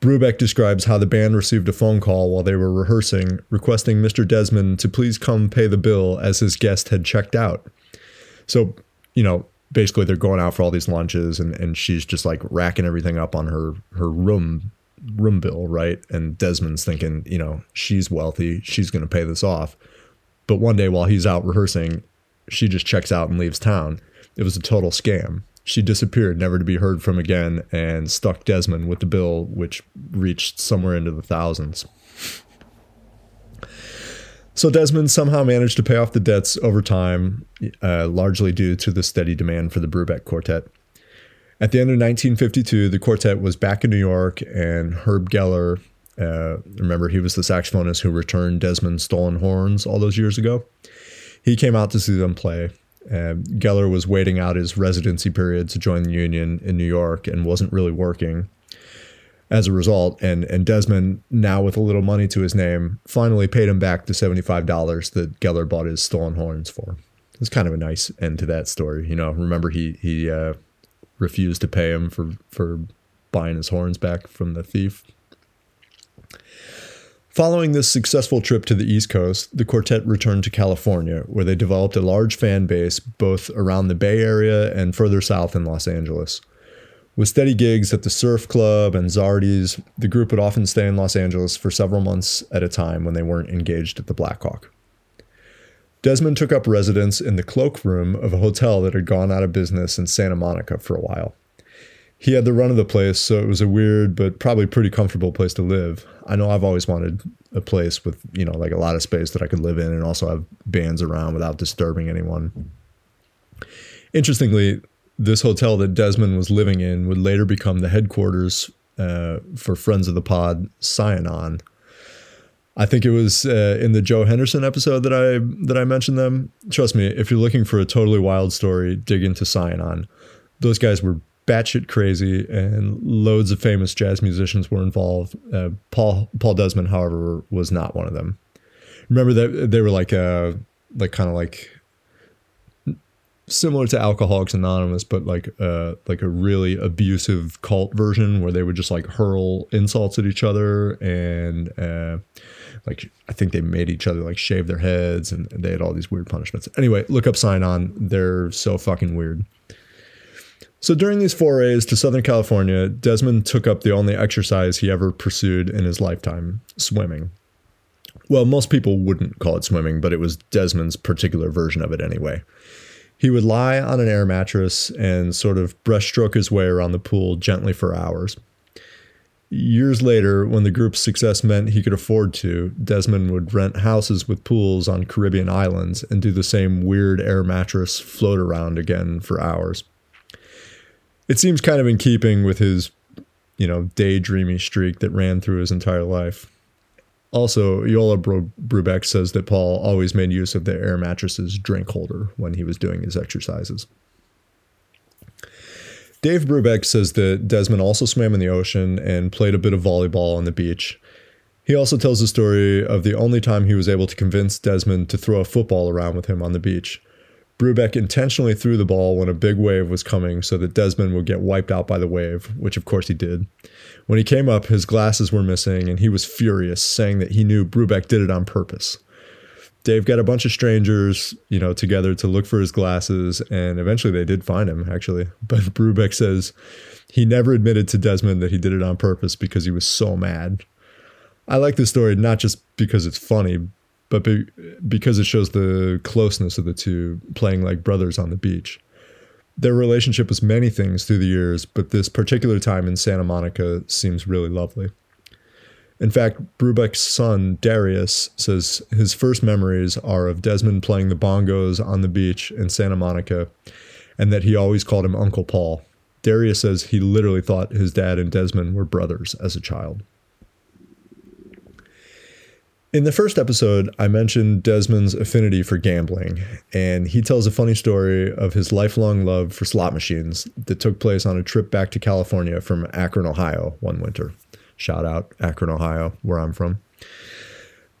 Brubeck describes how the band received a phone call while they were rehearsing requesting Mr. Desmond to please come pay the bill as his guest had checked out. So, you know, basically they're going out for all these lunches and, and she's just like racking everything up on her her room room bill, right? And Desmond's thinking, you know, she's wealthy, she's going to pay this off. But one day while he's out rehearsing, she just checks out and leaves town. It was a total scam. She disappeared, never to be heard from again, and stuck Desmond with the bill, which reached somewhere into the thousands. So Desmond somehow managed to pay off the debts over time, uh, largely due to the steady demand for the Brubeck Quartet. At the end of 1952, the quartet was back in New York, and Herb Geller, uh, remember he was the saxophonist who returned Desmond's stolen horns all those years ago, he came out to see them play. Uh, Geller was waiting out his residency period to join the union in New York and wasn't really working as a result. And, and Desmond, now with a little money to his name, finally paid him back the $75 that Geller bought his stolen horns for. It's kind of a nice end to that story. You know, remember he, he uh, refused to pay him for, for buying his horns back from the thief. Following this successful trip to the East Coast, the quartet returned to California, where they developed a large fan base both around the Bay Area and further south in Los Angeles. With steady gigs at the Surf Club and Zardi's, the group would often stay in Los Angeles for several months at a time when they weren't engaged at the Blackhawk. Desmond took up residence in the cloakroom of a hotel that had gone out of business in Santa Monica for a while. He had the run of the place, so it was a weird but probably pretty comfortable place to live. I know I've always wanted a place with, you know, like a lot of space that I could live in and also have bands around without disturbing anyone. Interestingly, this hotel that Desmond was living in would later become the headquarters uh, for Friends of the Pod, Synanon. I think it was uh, in the Joe Henderson episode that I that I mentioned them. Trust me, if you're looking for a totally wild story, dig into Synanon. Those guys were batshit crazy, and loads of famous jazz musicians were involved. Uh, Paul Paul Desmond, however, was not one of them. Remember that they were like a like kind of like similar to Alcoholics Anonymous, but like uh like a really abusive cult version where they would just like hurl insults at each other and uh like I think they made each other like shave their heads and they had all these weird punishments. Anyway, look up Synanon. They're so fucking weird. So during these forays to Southern California, Desmond took up the only exercise he ever pursued in his lifetime swimming. Well, most people wouldn't call it swimming, but it was Desmond's particular version of it anyway. He would lie on an air mattress and sort of brushstroke his way around the pool gently for hours. Years later, when the group's success meant he could afford to, Desmond would rent houses with pools on Caribbean islands and do the same weird air mattress float around again for hours. It seems kind of in keeping with his, you know, daydreamy streak that ran through his entire life. Also, Iola Brubeck says that Paul always made use of the air mattress's drink holder when he was doing his exercises. Dave Brubeck says that Desmond also swam in the ocean and played a bit of volleyball on the beach. He also tells the story of the only time he was able to convince Desmond to throw a football around with him on the beach. Brubeck intentionally threw the ball when a big wave was coming so that Desmond would get wiped out by the wave, which of course he did. When he came up, his glasses were missing and he was furious, saying that he knew Brubeck did it on purpose. Dave got a bunch of strangers, you know, together to look for his glasses, and eventually they did find him, actually. But Brubeck says he never admitted to Desmond that he did it on purpose because he was so mad. I like this story not just because it's funny, but be, because it shows the closeness of the two playing like brothers on the beach. Their relationship was many things through the years, but this particular time in Santa Monica seems really lovely. In fact, Brubeck's son, Darius, says his first memories are of Desmond playing the bongos on the beach in Santa Monica and that he always called him Uncle Paul. Darius says he literally thought his dad and Desmond were brothers as a child. In the first episode, I mentioned Desmond's affinity for gambling, and he tells a funny story of his lifelong love for slot machines that took place on a trip back to California from Akron, Ohio, one winter. Shout out Akron, Ohio, where I'm from.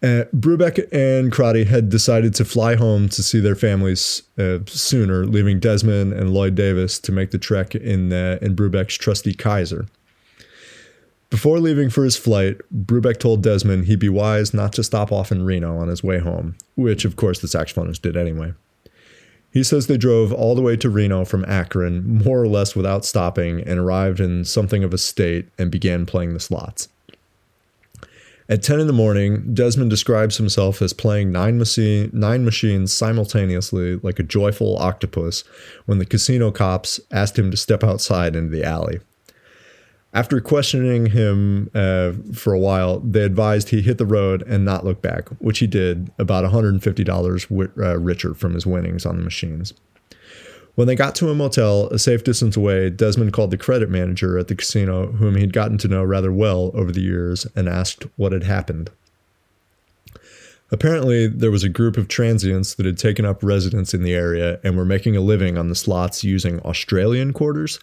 Uh, Brubeck and Crotty had decided to fly home to see their families uh, sooner, leaving Desmond and Lloyd Davis to make the trek in uh, in Brubeck's trusty Kaiser. Before leaving for his flight, Brubeck told Desmond he'd be wise not to stop off in Reno on his way home, which of course the saxophonist did anyway. He says they drove all the way to Reno from Akron, more or less without stopping, and arrived in something of a state and began playing the slots. At 10 in the morning, Desmond describes himself as playing nine, nine machines simultaneously like a joyful octopus when the casino cops asked him to step outside into the alley. After questioning him uh, for a while, they advised he hit the road and not look back, which he did, about $150 w- uh, richer from his winnings on the machines. When they got to a motel a safe distance away, Desmond called the credit manager at the casino, whom he'd gotten to know rather well over the years, and asked what had happened. Apparently, there was a group of transients that had taken up residence in the area and were making a living on the slots using Australian quarters,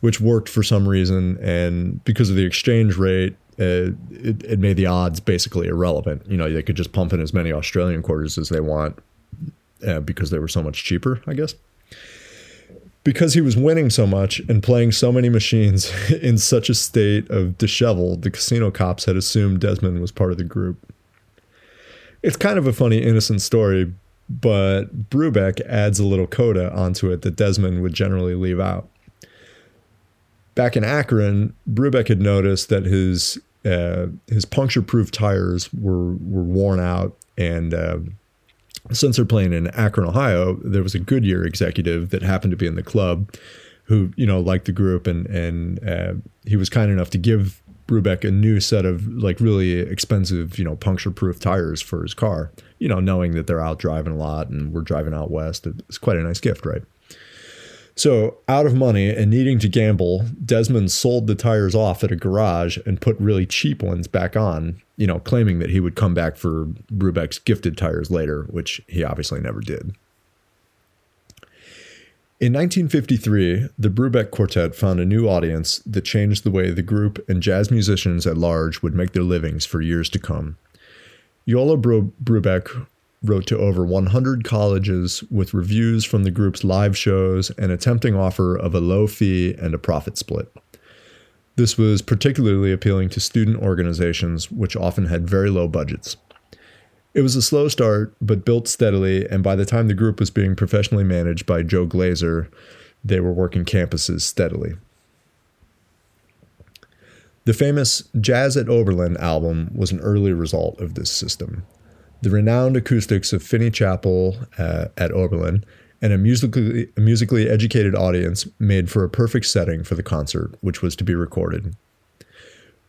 which worked for some reason. And because of the exchange rate, uh, it, it made the odds basically irrelevant. You know, they could just pump in as many Australian quarters as they want uh, because they were so much cheaper, I guess. Because he was winning so much and playing so many machines in such a state of dishevel, the casino cops had assumed Desmond was part of the group. It's kind of a funny, innocent story, but Brubeck adds a little coda onto it that Desmond would generally leave out. Back in Akron, Brubeck had noticed that his uh, his puncture-proof tires were were worn out and uh, since they're playing in Akron, Ohio, there was a Goodyear executive that happened to be in the club who, you know, liked the group and, and uh, he was kind enough to give Brubeck a new set of like really expensive, you know, puncture proof tires for his car, you know, knowing that they're out driving a lot and we're driving out west. It's quite a nice gift, right? So, out of money and needing to gamble, Desmond sold the tires off at a garage and put really cheap ones back on, you know, claiming that he would come back for Brubeck's gifted tires later, which he obviously never did. In 1953, the Brubeck Quartet found a new audience that changed the way the group and jazz musicians at large would make their livings for years to come. Iola Brubeck wrote to over 100 colleges with reviews from the group's live shows and a tempting offer of a low fee and a profit split. This was particularly appealing to student organizations, which often had very low budgets. It was a slow start, but built steadily, and by the time the group was being professionally managed by Joe Glazer, they were working campuses steadily. The famous Jazz at Oberlin album was an early result of this system the renowned acoustics of Finney Chapel uh, at Oberlin, and a musically, a musically educated audience made for a perfect setting for the concert, which was to be recorded.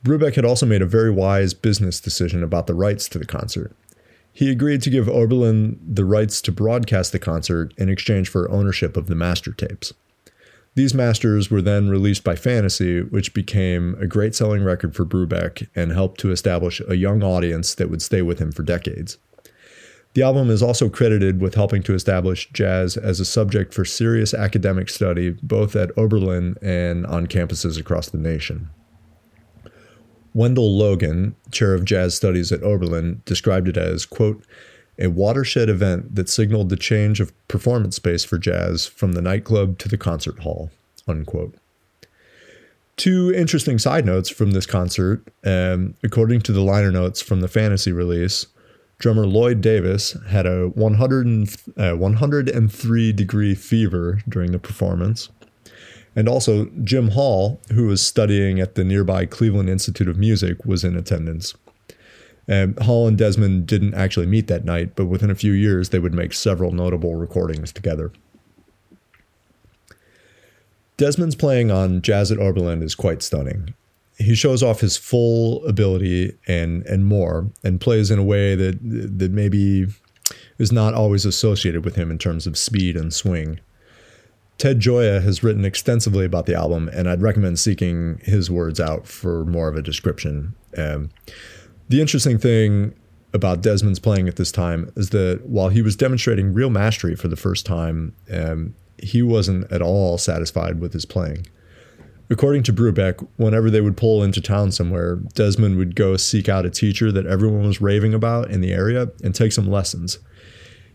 Brubeck had also made a very wise business decision about the rights to the concert. He agreed to give Oberlin the rights to broadcast the concert in exchange for ownership of the master tapes. These masters were then released by Fantasy, which became a great selling record for Brubeck and helped to establish a young audience that would stay with him for decades. The album is also credited with helping to establish jazz as a subject for serious academic study, both at Oberlin and on campuses across the nation. Wendell Logan, chair of jazz studies at Oberlin, described it as, quote, a watershed event that signaled the change of performance space for jazz from the nightclub to the concert hall. Unquote. Two interesting side notes from this concert. Um, according to the liner notes from the fantasy release, drummer Lloyd Davis had a 100 uh, 103 degree fever during the performance. And also, Jim Hall, who was studying at the nearby Cleveland Institute of Music, was in attendance. And Hall and Desmond didn't actually meet that night, but within a few years, they would make several notable recordings together. Desmond's playing on Jazz at Oberlin is quite stunning. He shows off his full ability and and more, and plays in a way that that maybe is not always associated with him in terms of speed and swing. Ted Gioia has written extensively about the album, and I'd recommend seeking his words out for more of a description. Um, the interesting thing about Desmond's playing at this time is that while he was demonstrating real mastery for the first time, um, he wasn't at all satisfied with his playing. According to Brubeck, whenever they would pull into town somewhere, Desmond would go seek out a teacher that everyone was raving about in the area and take some lessons.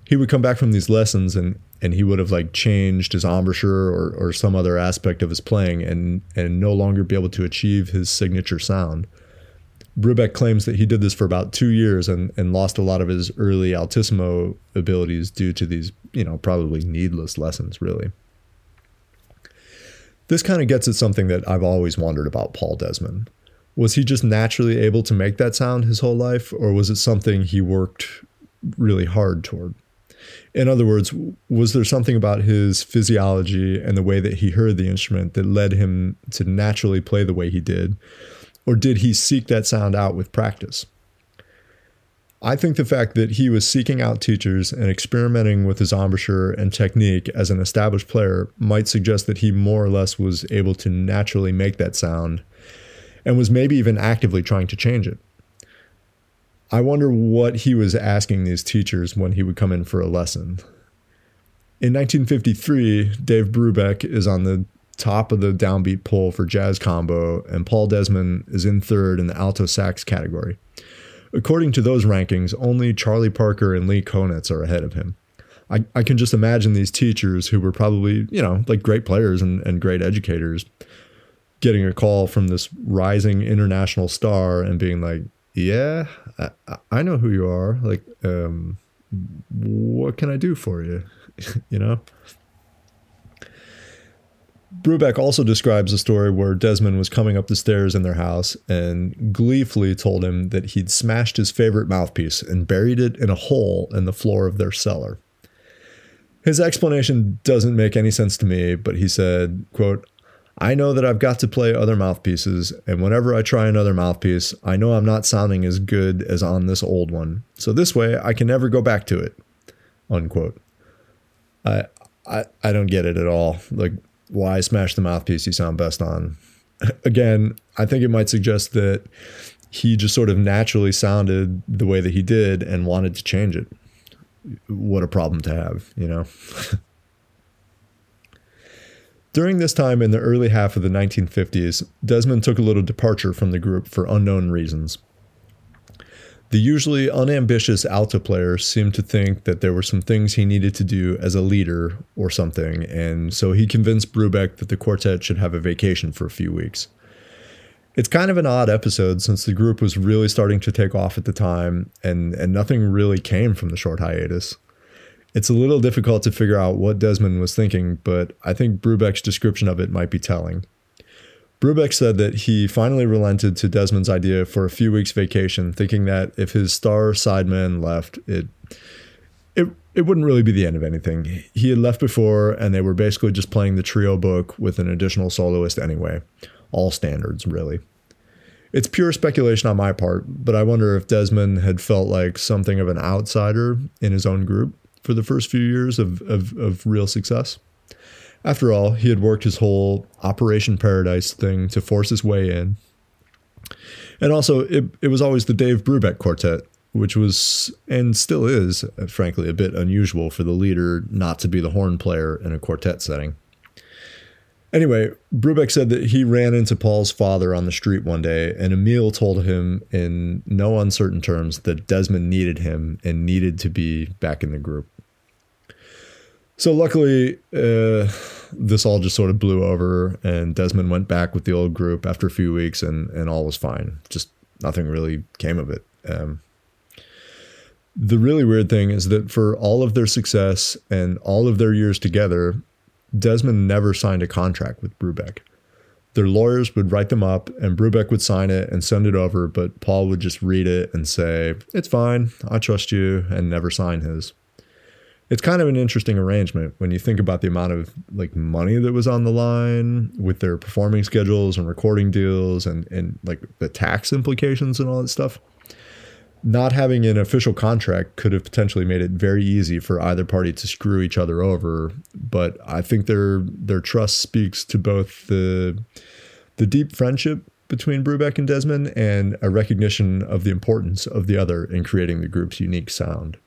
He would come back from these lessons and and he would have like changed his embouchure or, or some other aspect of his playing and and no longer be able to achieve his signature sound. Brubeck claims that he did this for about two years and, and lost a lot of his early altissimo abilities due to these, you know, probably needless lessons, really. This kind of gets at something that I've always wondered about Paul Desmond. Was he just naturally able to make that sound his whole life, or was it something he worked really hard toward? In other words, was there something about his physiology and the way that he heard the instrument that led him to naturally play the way he did? Or did he seek that sound out with practice? I think the fact that he was seeking out teachers and experimenting with his embouchure and technique as an established player might suggest that he more or less was able to naturally make that sound and was maybe even actively trying to change it. I wonder what he was asking these teachers when he would come in for a lesson. In 1953, Dave Brubeck is on the top of the downbeat poll for jazz combo, and Paul Desmond is in third in the alto sax category. According to those rankings, only Charlie Parker and Lee Konitz are ahead of him. I, I can just imagine these teachers who were probably, you know, like great players and, and great educators getting a call from this rising international star and being like, yeah, I, I know who you are. Like, um, what can I do for you? you know? Brubeck also describes a story where Desmond was coming up the stairs in their house and gleefully told him that he'd smashed his favorite mouthpiece and buried it in a hole in the floor of their cellar. His explanation doesn't make any sense to me, but he said, quote, I know that I've got to play other mouthpieces, and whenever I try another mouthpiece, I know I'm not sounding as good as on this old one. So this way I can never go back to it. Unquote. I I I don't get it at all. Like why smash the mouthpiece you sound best on? Again, I think it might suggest that he just sort of naturally sounded the way that he did and wanted to change it. What a problem to have, you know? During this time in the early half of the 1950s, Desmond took a little departure from the group for unknown reasons. The usually unambitious alto player seemed to think that there were some things he needed to do as a leader or something, and so he convinced Brubeck that the quartet should have a vacation for a few weeks. It's kind of an odd episode since the group was really starting to take off at the time, and, and nothing really came from the short hiatus. It's a little difficult to figure out what Desmond was thinking, but I think Brubeck's description of it might be telling. Brubeck said that he finally relented to Desmond's idea for a few weeks vacation, thinking that if his star sideman left, it it it wouldn't really be the end of anything. He had left before, and they were basically just playing the trio book with an additional soloist anyway. All standards, really. It's pure speculation on my part, but I wonder if Desmond had felt like something of an outsider in his own group for the first few years of, of, of real success. After all, he had worked his whole Operation Paradise thing to force his way in. And also, it, it was always the Dave Brubeck quartet, which was, and still is, uh, frankly, a bit unusual for the leader not to be the horn player in a quartet setting. Anyway, Brubeck said that he ran into Paul's father on the street one day, and Emil told him in no uncertain terms that Desmond needed him and needed to be back in the group. So luckily, uh, this all just sort of blew over, and Desmond went back with the old group after a few weeks, and and all was fine. Just nothing really came of it. Um, the really weird thing is that for all of their success and all of their years together, Desmond never signed a contract with Brubeck. Their lawyers would write them up, and Brubeck would sign it and send it over, but Paul would just read it and say, "It's fine, I trust you," and never sign his it's kind of an interesting arrangement when you think about the amount of like money that was on the line with their performing schedules and recording deals and and like the tax implications and all that stuff not having an official contract could have potentially made it very easy for either party to screw each other over but i think their their trust speaks to both the the deep friendship between Brubeck and Desmond and a recognition of the importance of the other in creating the group's unique sound.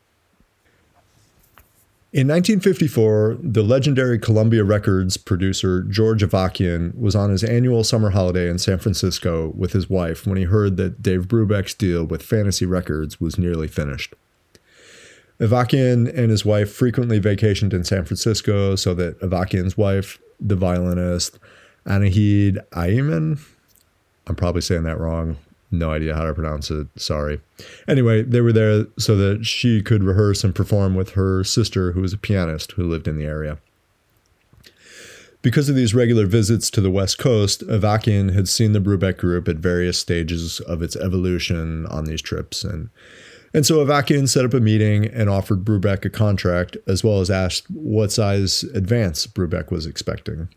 In 1954, the legendary Columbia Records producer George Avakian was on his annual summer holiday in San Francisco with his wife when he heard that Dave Brubeck's deal with Fantasy Records was nearly finished. Avakian and his wife frequently vacationed in San Francisco so that Avakian's wife, the violinist Anahid Ayman, I'm probably saying that wrong, no idea how to pronounce it. Sorry. Anyway, they were there so that she could rehearse and perform with her sister, who was a pianist who lived in the area. Because of these regular visits to the West Coast, Avakian had seen the Brubeck group at various stages of its evolution on these trips. And, and so Avakian set up a meeting and offered Brubeck a contract, as well as asked what size advance Brubeck was expecting.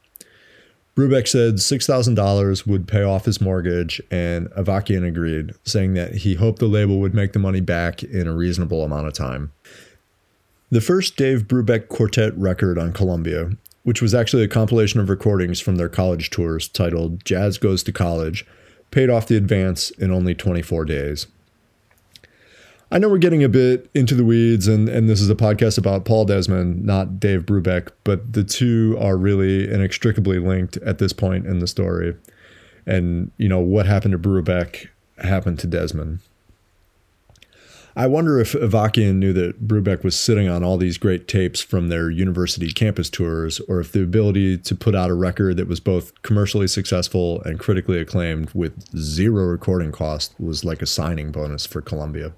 Brubeck said $6,000 would pay off his mortgage, and Avakian agreed, saying that he hoped the label would make the money back in a reasonable amount of time. The first Dave Brubeck quartet record on Columbia, which was actually a compilation of recordings from their college tours titled Jazz Goes to College, paid off the advance in only 24 days. I know we're getting a bit into the weeds, and, and this is a podcast about Paul Desmond, not Dave Brubeck, but the two are really inextricably linked at this point in the story. And, you know, what happened to Brubeck happened to Desmond. I wonder if Avakian knew that Brubeck was sitting on all these great tapes from their university campus tours, or if the ability to put out a record that was both commercially successful and critically acclaimed with zero recording cost was like a signing bonus for Columbia.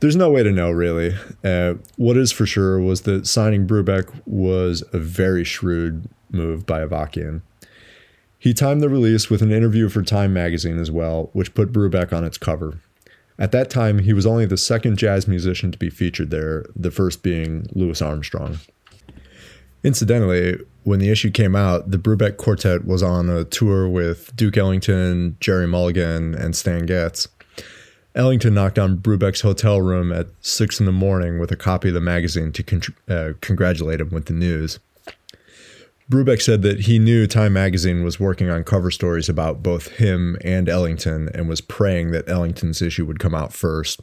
There's no way to know really. Uh, what is for sure was that signing Brubeck was a very shrewd move by Avakian. He timed the release with an interview for Time magazine as well, which put Brubeck on its cover. At that time, he was only the second jazz musician to be featured there, the first being Louis Armstrong. Incidentally, when the issue came out, the Brubeck Quartet was on a tour with Duke Ellington, Gerry Mulligan, and Stan Getz. Ellington knocked on Brubeck's hotel room at six in the morning with a copy of the magazine to con- uh, congratulate him with the news. Brubeck said that he knew Time magazine was working on cover stories about both him and Ellington and was praying that Ellington's issue would come out first.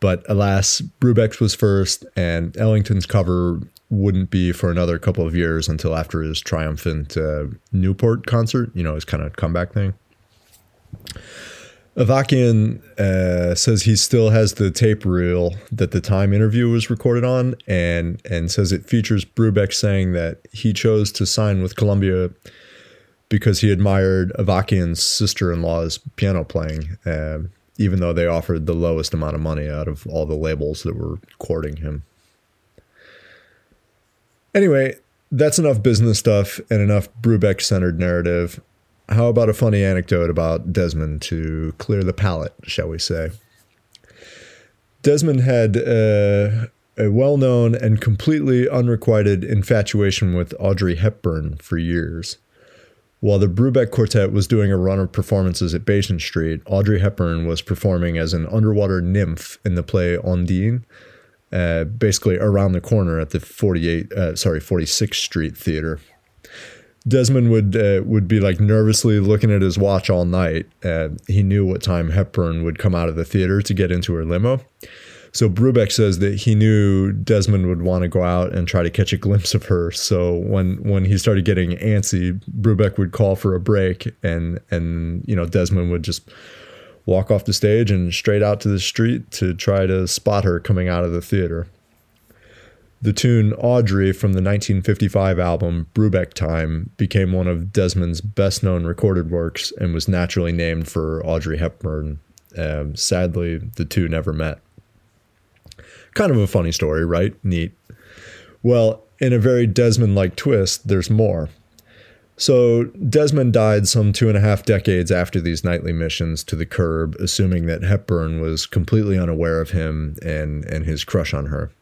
But alas, Brubeck's was first, and Ellington's cover wouldn't be for another couple of years until after his triumphant uh, Newport concert, you know, his kind of comeback thing. Avakian uh, says he still has the tape reel that the Time interview was recorded on, and and says it features Brubeck saying that he chose to sign with Columbia because he admired Avakian's sister-in-law's piano playing, uh, even though they offered the lowest amount of money out of all the labels that were courting him. Anyway, that's enough business stuff and enough Brubeck-centered narrative how about a funny anecdote about Desmond to clear the palate, shall we say? Desmond had uh, a well known and completely unrequited infatuation with Audrey Hepburn for years. While the Brubeck Quartet was doing a run of performances at Basin Street, Audrey Hepburn was performing as an underwater nymph in the play Ondine, uh, basically around the corner at the 48, uh, sorry, 46th Street Theater. Desmond would uh, would be like nervously looking at his watch all night. He knew what time Hepburn would come out of the theater to get into her limo. So Brubeck says that he knew Desmond would want to go out and try to catch a glimpse of her. So when when he started getting antsy, Brubeck would call for a break, and and you know Desmond would just walk off the stage and straight out to the street to try to spot her coming out of the theater. The tune Audrey from the 1955 album Brubeck Time became one of Desmond's best known recorded works and was naturally named for Audrey Hepburn. Um, sadly, the two never met. Kind of a funny story, right? Neat. Well, in a very Desmond like twist, there's more. So, Desmond died some two and a half decades after these nightly missions to the curb, assuming that Hepburn was completely unaware of him and, and his crush on her.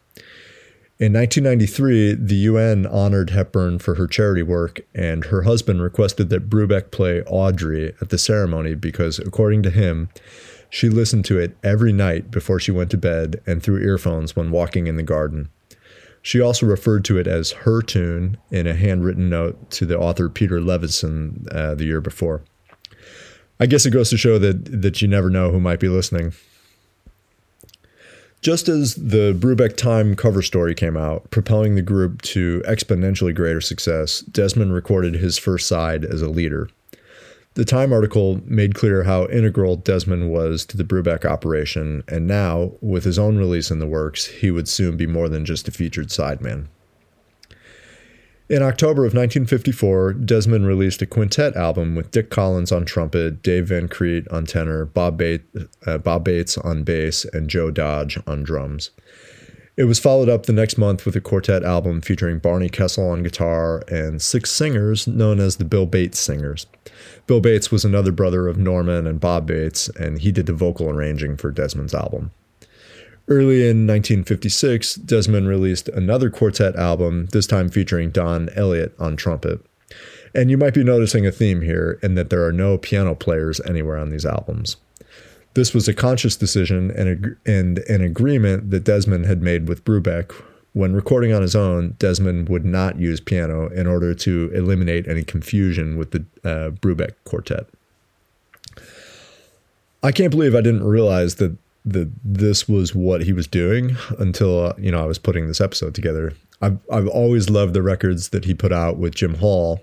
In 1993, the UN honored Hepburn for her charity work, and her husband requested that Brubeck play Audrey at the ceremony because, according to him, she listened to it every night before she went to bed and through earphones when walking in the garden. She also referred to it as her tune in a handwritten note to the author Peter Levison uh, the year before. I guess it goes to show that that you never know who might be listening. Just as the Brubeck Time cover story came out, propelling the group to exponentially greater success, Desmond recorded his first side as a leader. The Time article made clear how integral Desmond was to the Brubeck operation, and now, with his own release in the works, he would soon be more than just a featured sideman. In October of 1954, Desmond released a quintet album with Dick Collins on trumpet, Dave Van Kriedt on tenor, Bob, Bates, uh, Bob Bates on bass, and Joe Dodge on drums. It was followed up the next month with a quartet album featuring Barney Kessel on guitar and six singers known as the Bill Bates Singers. Bill Bates was another brother of Norman and Bob Bates, and he did the vocal arranging for Desmond's album. Early in 1956, Desmond released another quartet album, this time featuring Don Elliott on trumpet. And you might be noticing a theme here in that there are no piano players anywhere on these albums. This was a conscious decision and, and an agreement that Desmond had made with Brubeck. When recording on his own, Desmond would not use piano in order to eliminate any confusion with the uh, Brubeck quartet. I can't believe I didn't realize that that this was what he was doing until uh, you know I was putting this episode together. I've I've always loved the records that he put out with Jim Hall,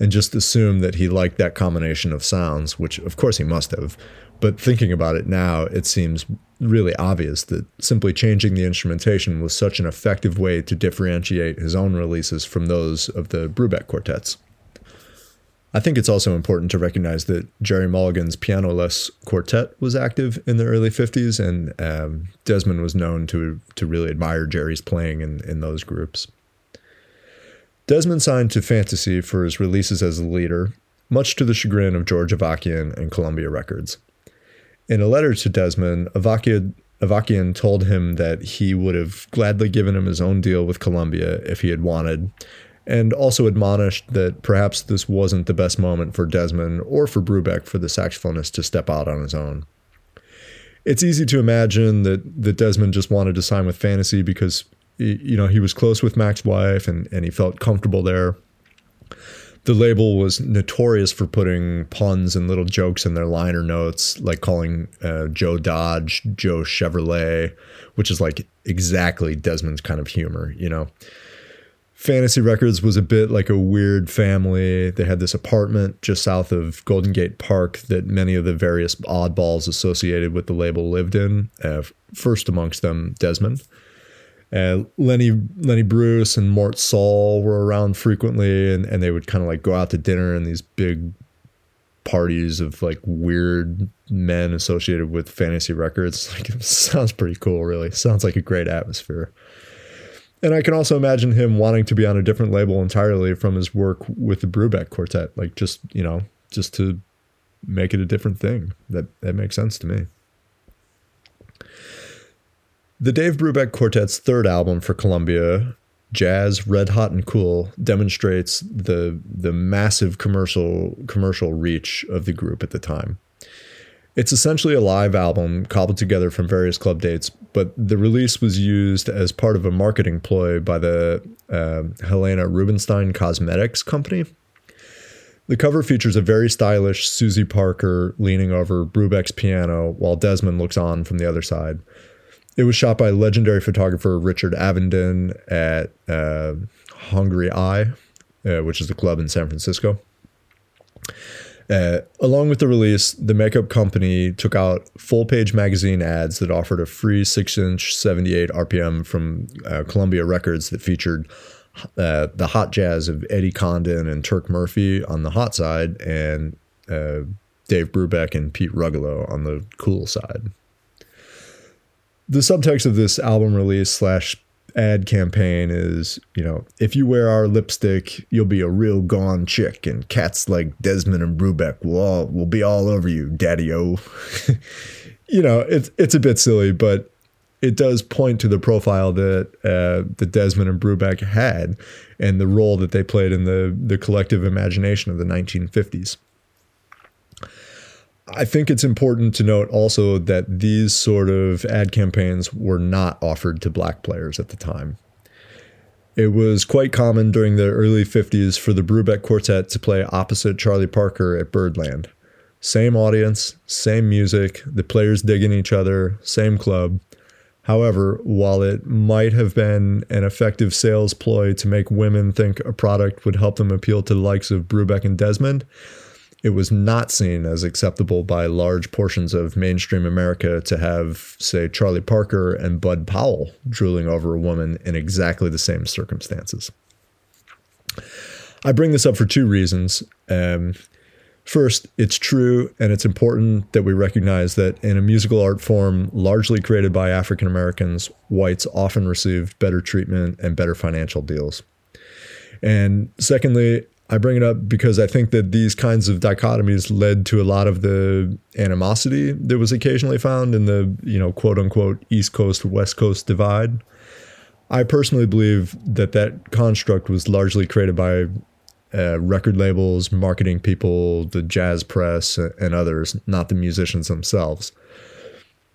and just assumed that he liked that combination of sounds, which of course he must have. But thinking about it now, it seems really obvious that simply changing the instrumentation was such an effective way to differentiate his own releases from those of the Brubeck quartets. I think it's also important to recognize that Gerry Mulligan's piano-less quartet was active in the early 50s, and um, Desmond was known to, to really admire Gerry's playing in, in those groups. Desmond signed to Fantasy for his releases as a leader, much to the chagrin of George Avakian and Columbia Records. In a letter to Desmond, Avakian, Avakian told him that he would have gladly given him his own deal with Columbia if he had wanted, and also admonished that perhaps this wasn't the best moment for Desmond or for Brubeck for the saxophonist to step out on his own. It's easy to imagine that, that Desmond just wanted to sign with Fantasy because you know he was close with Mac's wife and, and he felt comfortable there. The label was notorious for putting puns and little jokes in their liner notes, like calling uh, Joe Dodge Joe Chevrolet, which is like exactly Desmond's kind of humor, you know. Fantasy Records was a bit like a weird family. They had this apartment just south of Golden Gate Park that many of the various oddballs associated with the label lived in. Uh, first amongst them, Desmond. Uh, Lenny Lenny Bruce and Mort Sahl were around frequently, and, and they would kind of like go out to dinner in these big parties of like weird men associated with fantasy records. Like, it sounds pretty cool, really. Sounds like a great atmosphere. And I can also imagine him wanting to be on a different label entirely from his work with the Brubeck Quartet, like just you know, just to make it a different thing. That that makes sense to me. The Dave Brubeck Quartet's third album for Columbia, Jazz, Red Hot and Cool, demonstrates the the massive commercial commercial reach of the group at the time. It's essentially a live album cobbled together from various club dates, but the release was used as part of a marketing ploy by the uh, Helena Rubinstein Cosmetics Company. The cover features a very stylish Suzy Parker leaning over Brubeck's piano while Desmond looks on from the other side. It was shot by legendary photographer Richard Avedon at uh, hungry i, uh, which is the club in San Francisco. Uh, along with the release, the makeup company took out full page magazine ads that offered a free 6 inch 78 RPM from uh, Columbia Records that featured uh, the hot jazz of Eddie Condon and Turk Murphy on the hot side and uh, Dave Brubeck and Pete Rugolo on the cool side. The subtext of this album release slash ad campaign is, you know, if you wear our lipstick, you'll be a real gone chick, and cats like Desmond and Brubeck will all will be all over you, Daddy O. you know, it's it's a bit silly, but it does point to the profile that uh, that Desmond and Brubeck had, and the role that they played in the the collective imagination of the 1950s. I think it's important to note also that these sort of ad campaigns were not offered to black players at the time. It was quite common during the early 50s for the Brubeck Quartet to play opposite Charlie Parker at Birdland. Same audience, same music, the players digging each other, same club. However, while it might have been an effective sales ploy to make women think a product would help them appeal to the likes of Brubeck and Desmond, it was not seen as acceptable by large portions of mainstream America to have, say, Charlie Parker and Bud Powell drooling over a woman in exactly the same circumstances. I bring this up for two reasons. Um, first, it's true and it's important that we recognize that in a musical art form largely created by African Americans, whites often received better treatment and better financial deals. And secondly, I bring it up because I think that these kinds of dichotomies led to a lot of the animosity that was occasionally found in the, you know, quote unquote East Coast West Coast divide. I personally believe that that construct was largely created by uh, record labels, marketing people, the jazz press, and others, not the musicians themselves.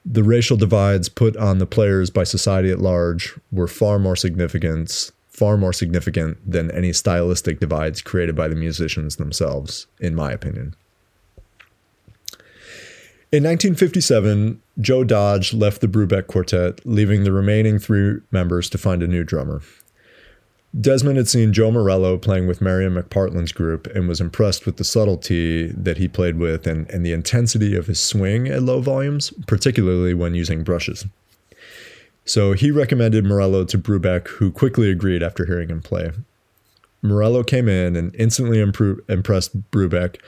The racial divides put on the players by society at large were far more significant far more significant than any stylistic divides created by the musicians themselves, in my opinion. In 1957, Joe Dodge left the Brubeck Quartet, leaving the remaining three members to find a new drummer. Desmond had seen Joe Morello playing with Marian McPartland's group and was impressed with the subtlety that he played with and, and the intensity of his swing at low volumes, particularly when using brushes. So he recommended Morello to Brubeck, who quickly agreed after hearing him play. Morello came in and instantly impro- impressed Brubeck,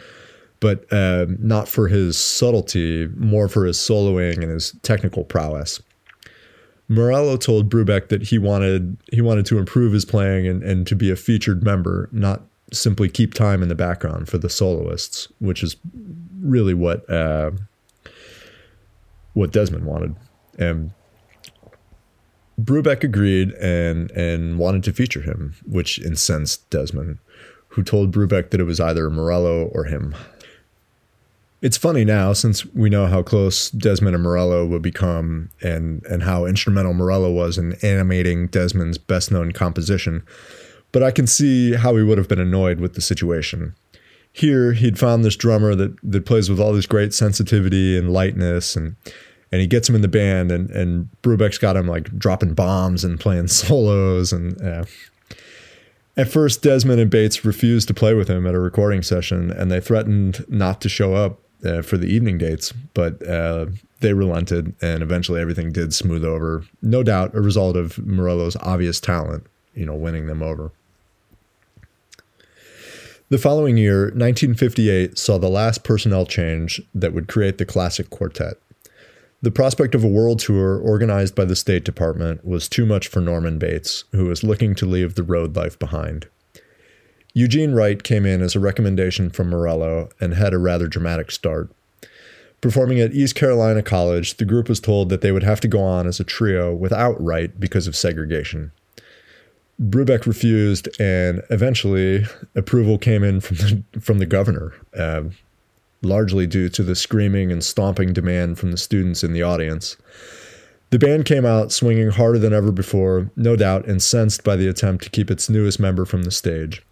but uh, not for his subtlety, more for his soloing and his technical prowess. Morello told Brubeck that he wanted he wanted to improve his playing and, and to be a featured member, not simply keep time in the background for the soloists, which is really what uh, what Desmond wanted. And Brubeck agreed and and wanted to feature him, which incensed Desmond, who told Brubeck that it was either Morello or him. It's funny now since we know how close Desmond and Morello would become and and how instrumental Morello was in animating Desmond's best-known composition. But I can see how he would have been annoyed with the situation. Here he'd found this drummer that that plays with all this great sensitivity and lightness and and he gets him in the band and and Brubeck's got him like dropping bombs and playing solos and at first Desmond and Bates refused to play with him at a recording session and they threatened not to show up uh, for the evening dates but uh, they relented and eventually everything did smooth over. No doubt a result of Morello's obvious talent you know winning them over. The following year, 1958, saw the last personnel change that would create the classic quartet. The prospect of a world tour organized by the State Department was too much for Norman Bates, who was looking to leave the road life behind. Eugene Wright came in as a recommendation from Morello and had a rather dramatic start. Performing at East Carolina College, the group was told that they would have to go on as a trio without Wright because of segregation. Brubeck refused, and eventually approval came in from the from the governor, uh, largely due to the screaming and stomping demand from the students in the audience. The band came out swinging harder than ever before, no doubt incensed by the attempt to keep its newest member from the stage.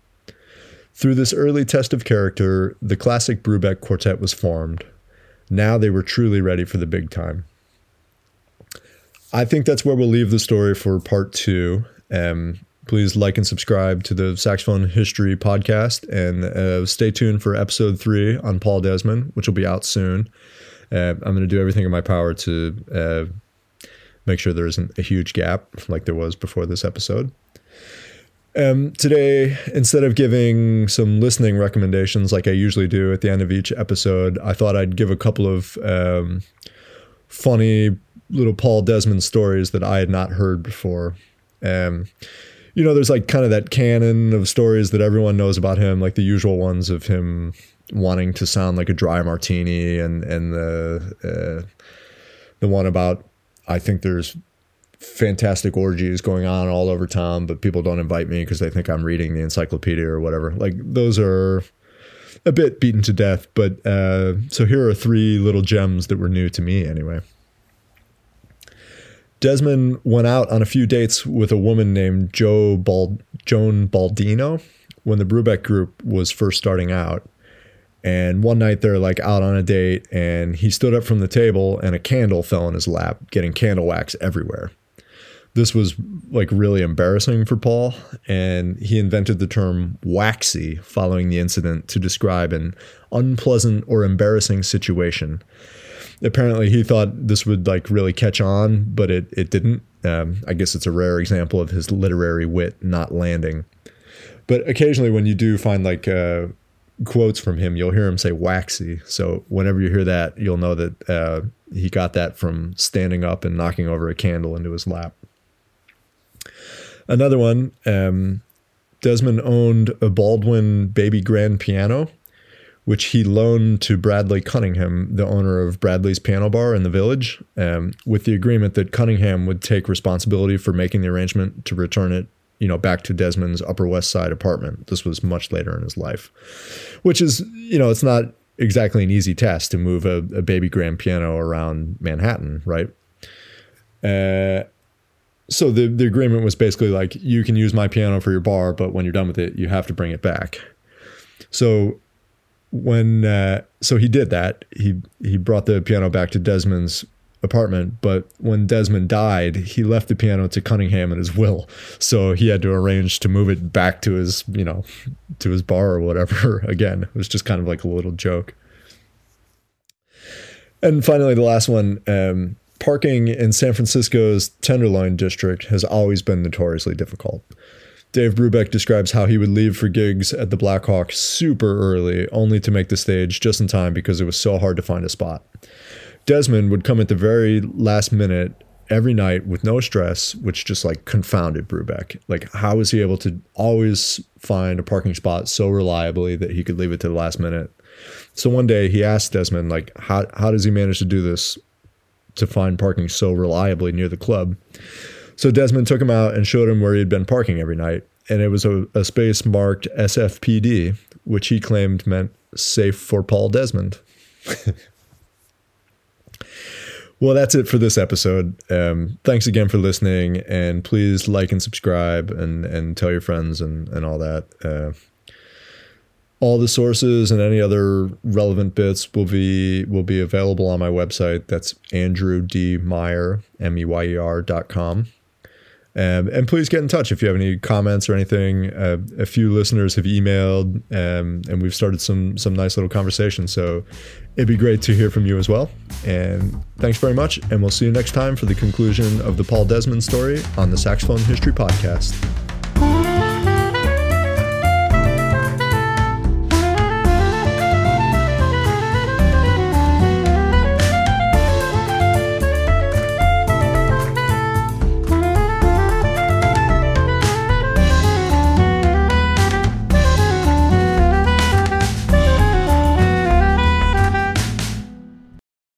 Through this early test of character, the classic Brubeck quartet was formed. Now they were truly ready for the big time. I think that's where we'll leave the story for part two. Um, Please like and subscribe to the Saxophone History podcast and uh, stay tuned for episode three on Paul Desmond, which will be out soon. Uh, I'm going to do everything in my power to uh, make sure there isn't a huge gap like there was before this episode. Um, today, instead of giving some listening recommendations like I usually do at the end of each episode, I thought I'd give a couple of um, funny little Paul Desmond stories that I had not heard before. Um, you know, there's like kind of that canon of stories that everyone knows about him, like the usual ones of him wanting to sound like a dry martini, and and the uh, the one about I think there's fantastic orgies going on all over town, but people don't invite me because they think I'm reading the encyclopedia or whatever. Like those are a bit beaten to death, but uh, so here are three little gems that were new to me anyway. Desmond went out on a few dates with a woman named Joe Bald- Joan Baldino when the Brubeck group was first starting out. And one night they're like out on a date, and he stood up from the table, and a candle fell in his lap, getting candle wax everywhere. This was like really embarrassing for Paul, and he invented the term waxy following the incident to describe an unpleasant or embarrassing situation apparently he thought this would like really catch on, but it it didn't. Um, I guess it's a rare example of his literary wit not landing. But occasionally, when you do find like uh, quotes from him, you'll hear him say "waxy." So whenever you hear that, you'll know that uh, he got that from standing up and knocking over a candle into his lap. Another one. Um, Desmond owned a Baldwin baby grand piano which he loaned to Bradley Cunningham, the owner of Bradley's Piano Bar in the village, um, with the agreement that Cunningham would take responsibility for making the arrangement to return it, you know, back to Desmond's Upper West Side apartment. This was much later in his life, which is, you know, it's not exactly an easy task to move a, a baby grand piano around Manhattan, right? Uh, so the the agreement was basically like you can use my piano for your bar, but when you're done with it, you have to bring it back. So when uh, so he did that. He he brought the piano back to Desmond's apartment, but when Desmond died, he left the piano to Cunningham in his will. So he had to arrange to move it back to his, you know, to his bar or whatever. Again, it was just kind of like a little joke. And finally, the last one um, parking in San Francisco's Tenderloin district has always been notoriously difficult. Dave Brubeck describes how he would leave for gigs at the Blackhawk super early, only to make the stage just in time because it was so hard to find a spot. Desmond would come at the very last minute every night with no stress, which just like confounded Brubeck. Like, how was he able to always find a parking spot so reliably that he could leave it to the last minute? So one day he asked Desmond, like, how, how does he manage to do this to find parking so reliably near the club? So Desmond took him out and showed him where he'd been parking every night. And it was a, a space marked SFPD, which he claimed meant safe for Paul Desmond. Well, that's it for this episode. Um, thanks again for listening, and please like and subscribe, and and tell your friends and and all that. Uh, all the sources and any other relevant bits will be will be available on my website. That's Andrew D Meyer M E Y E R dot com. Um, and please get in touch if you have any comments or anything. Uh, a few listeners have emailed, um, and we've started some some nice little conversations. So it'd be great to hear from you as well. And thanks very much. And we'll see you next time for the conclusion of the Paul Desmond story on the Saxophone History Podcast.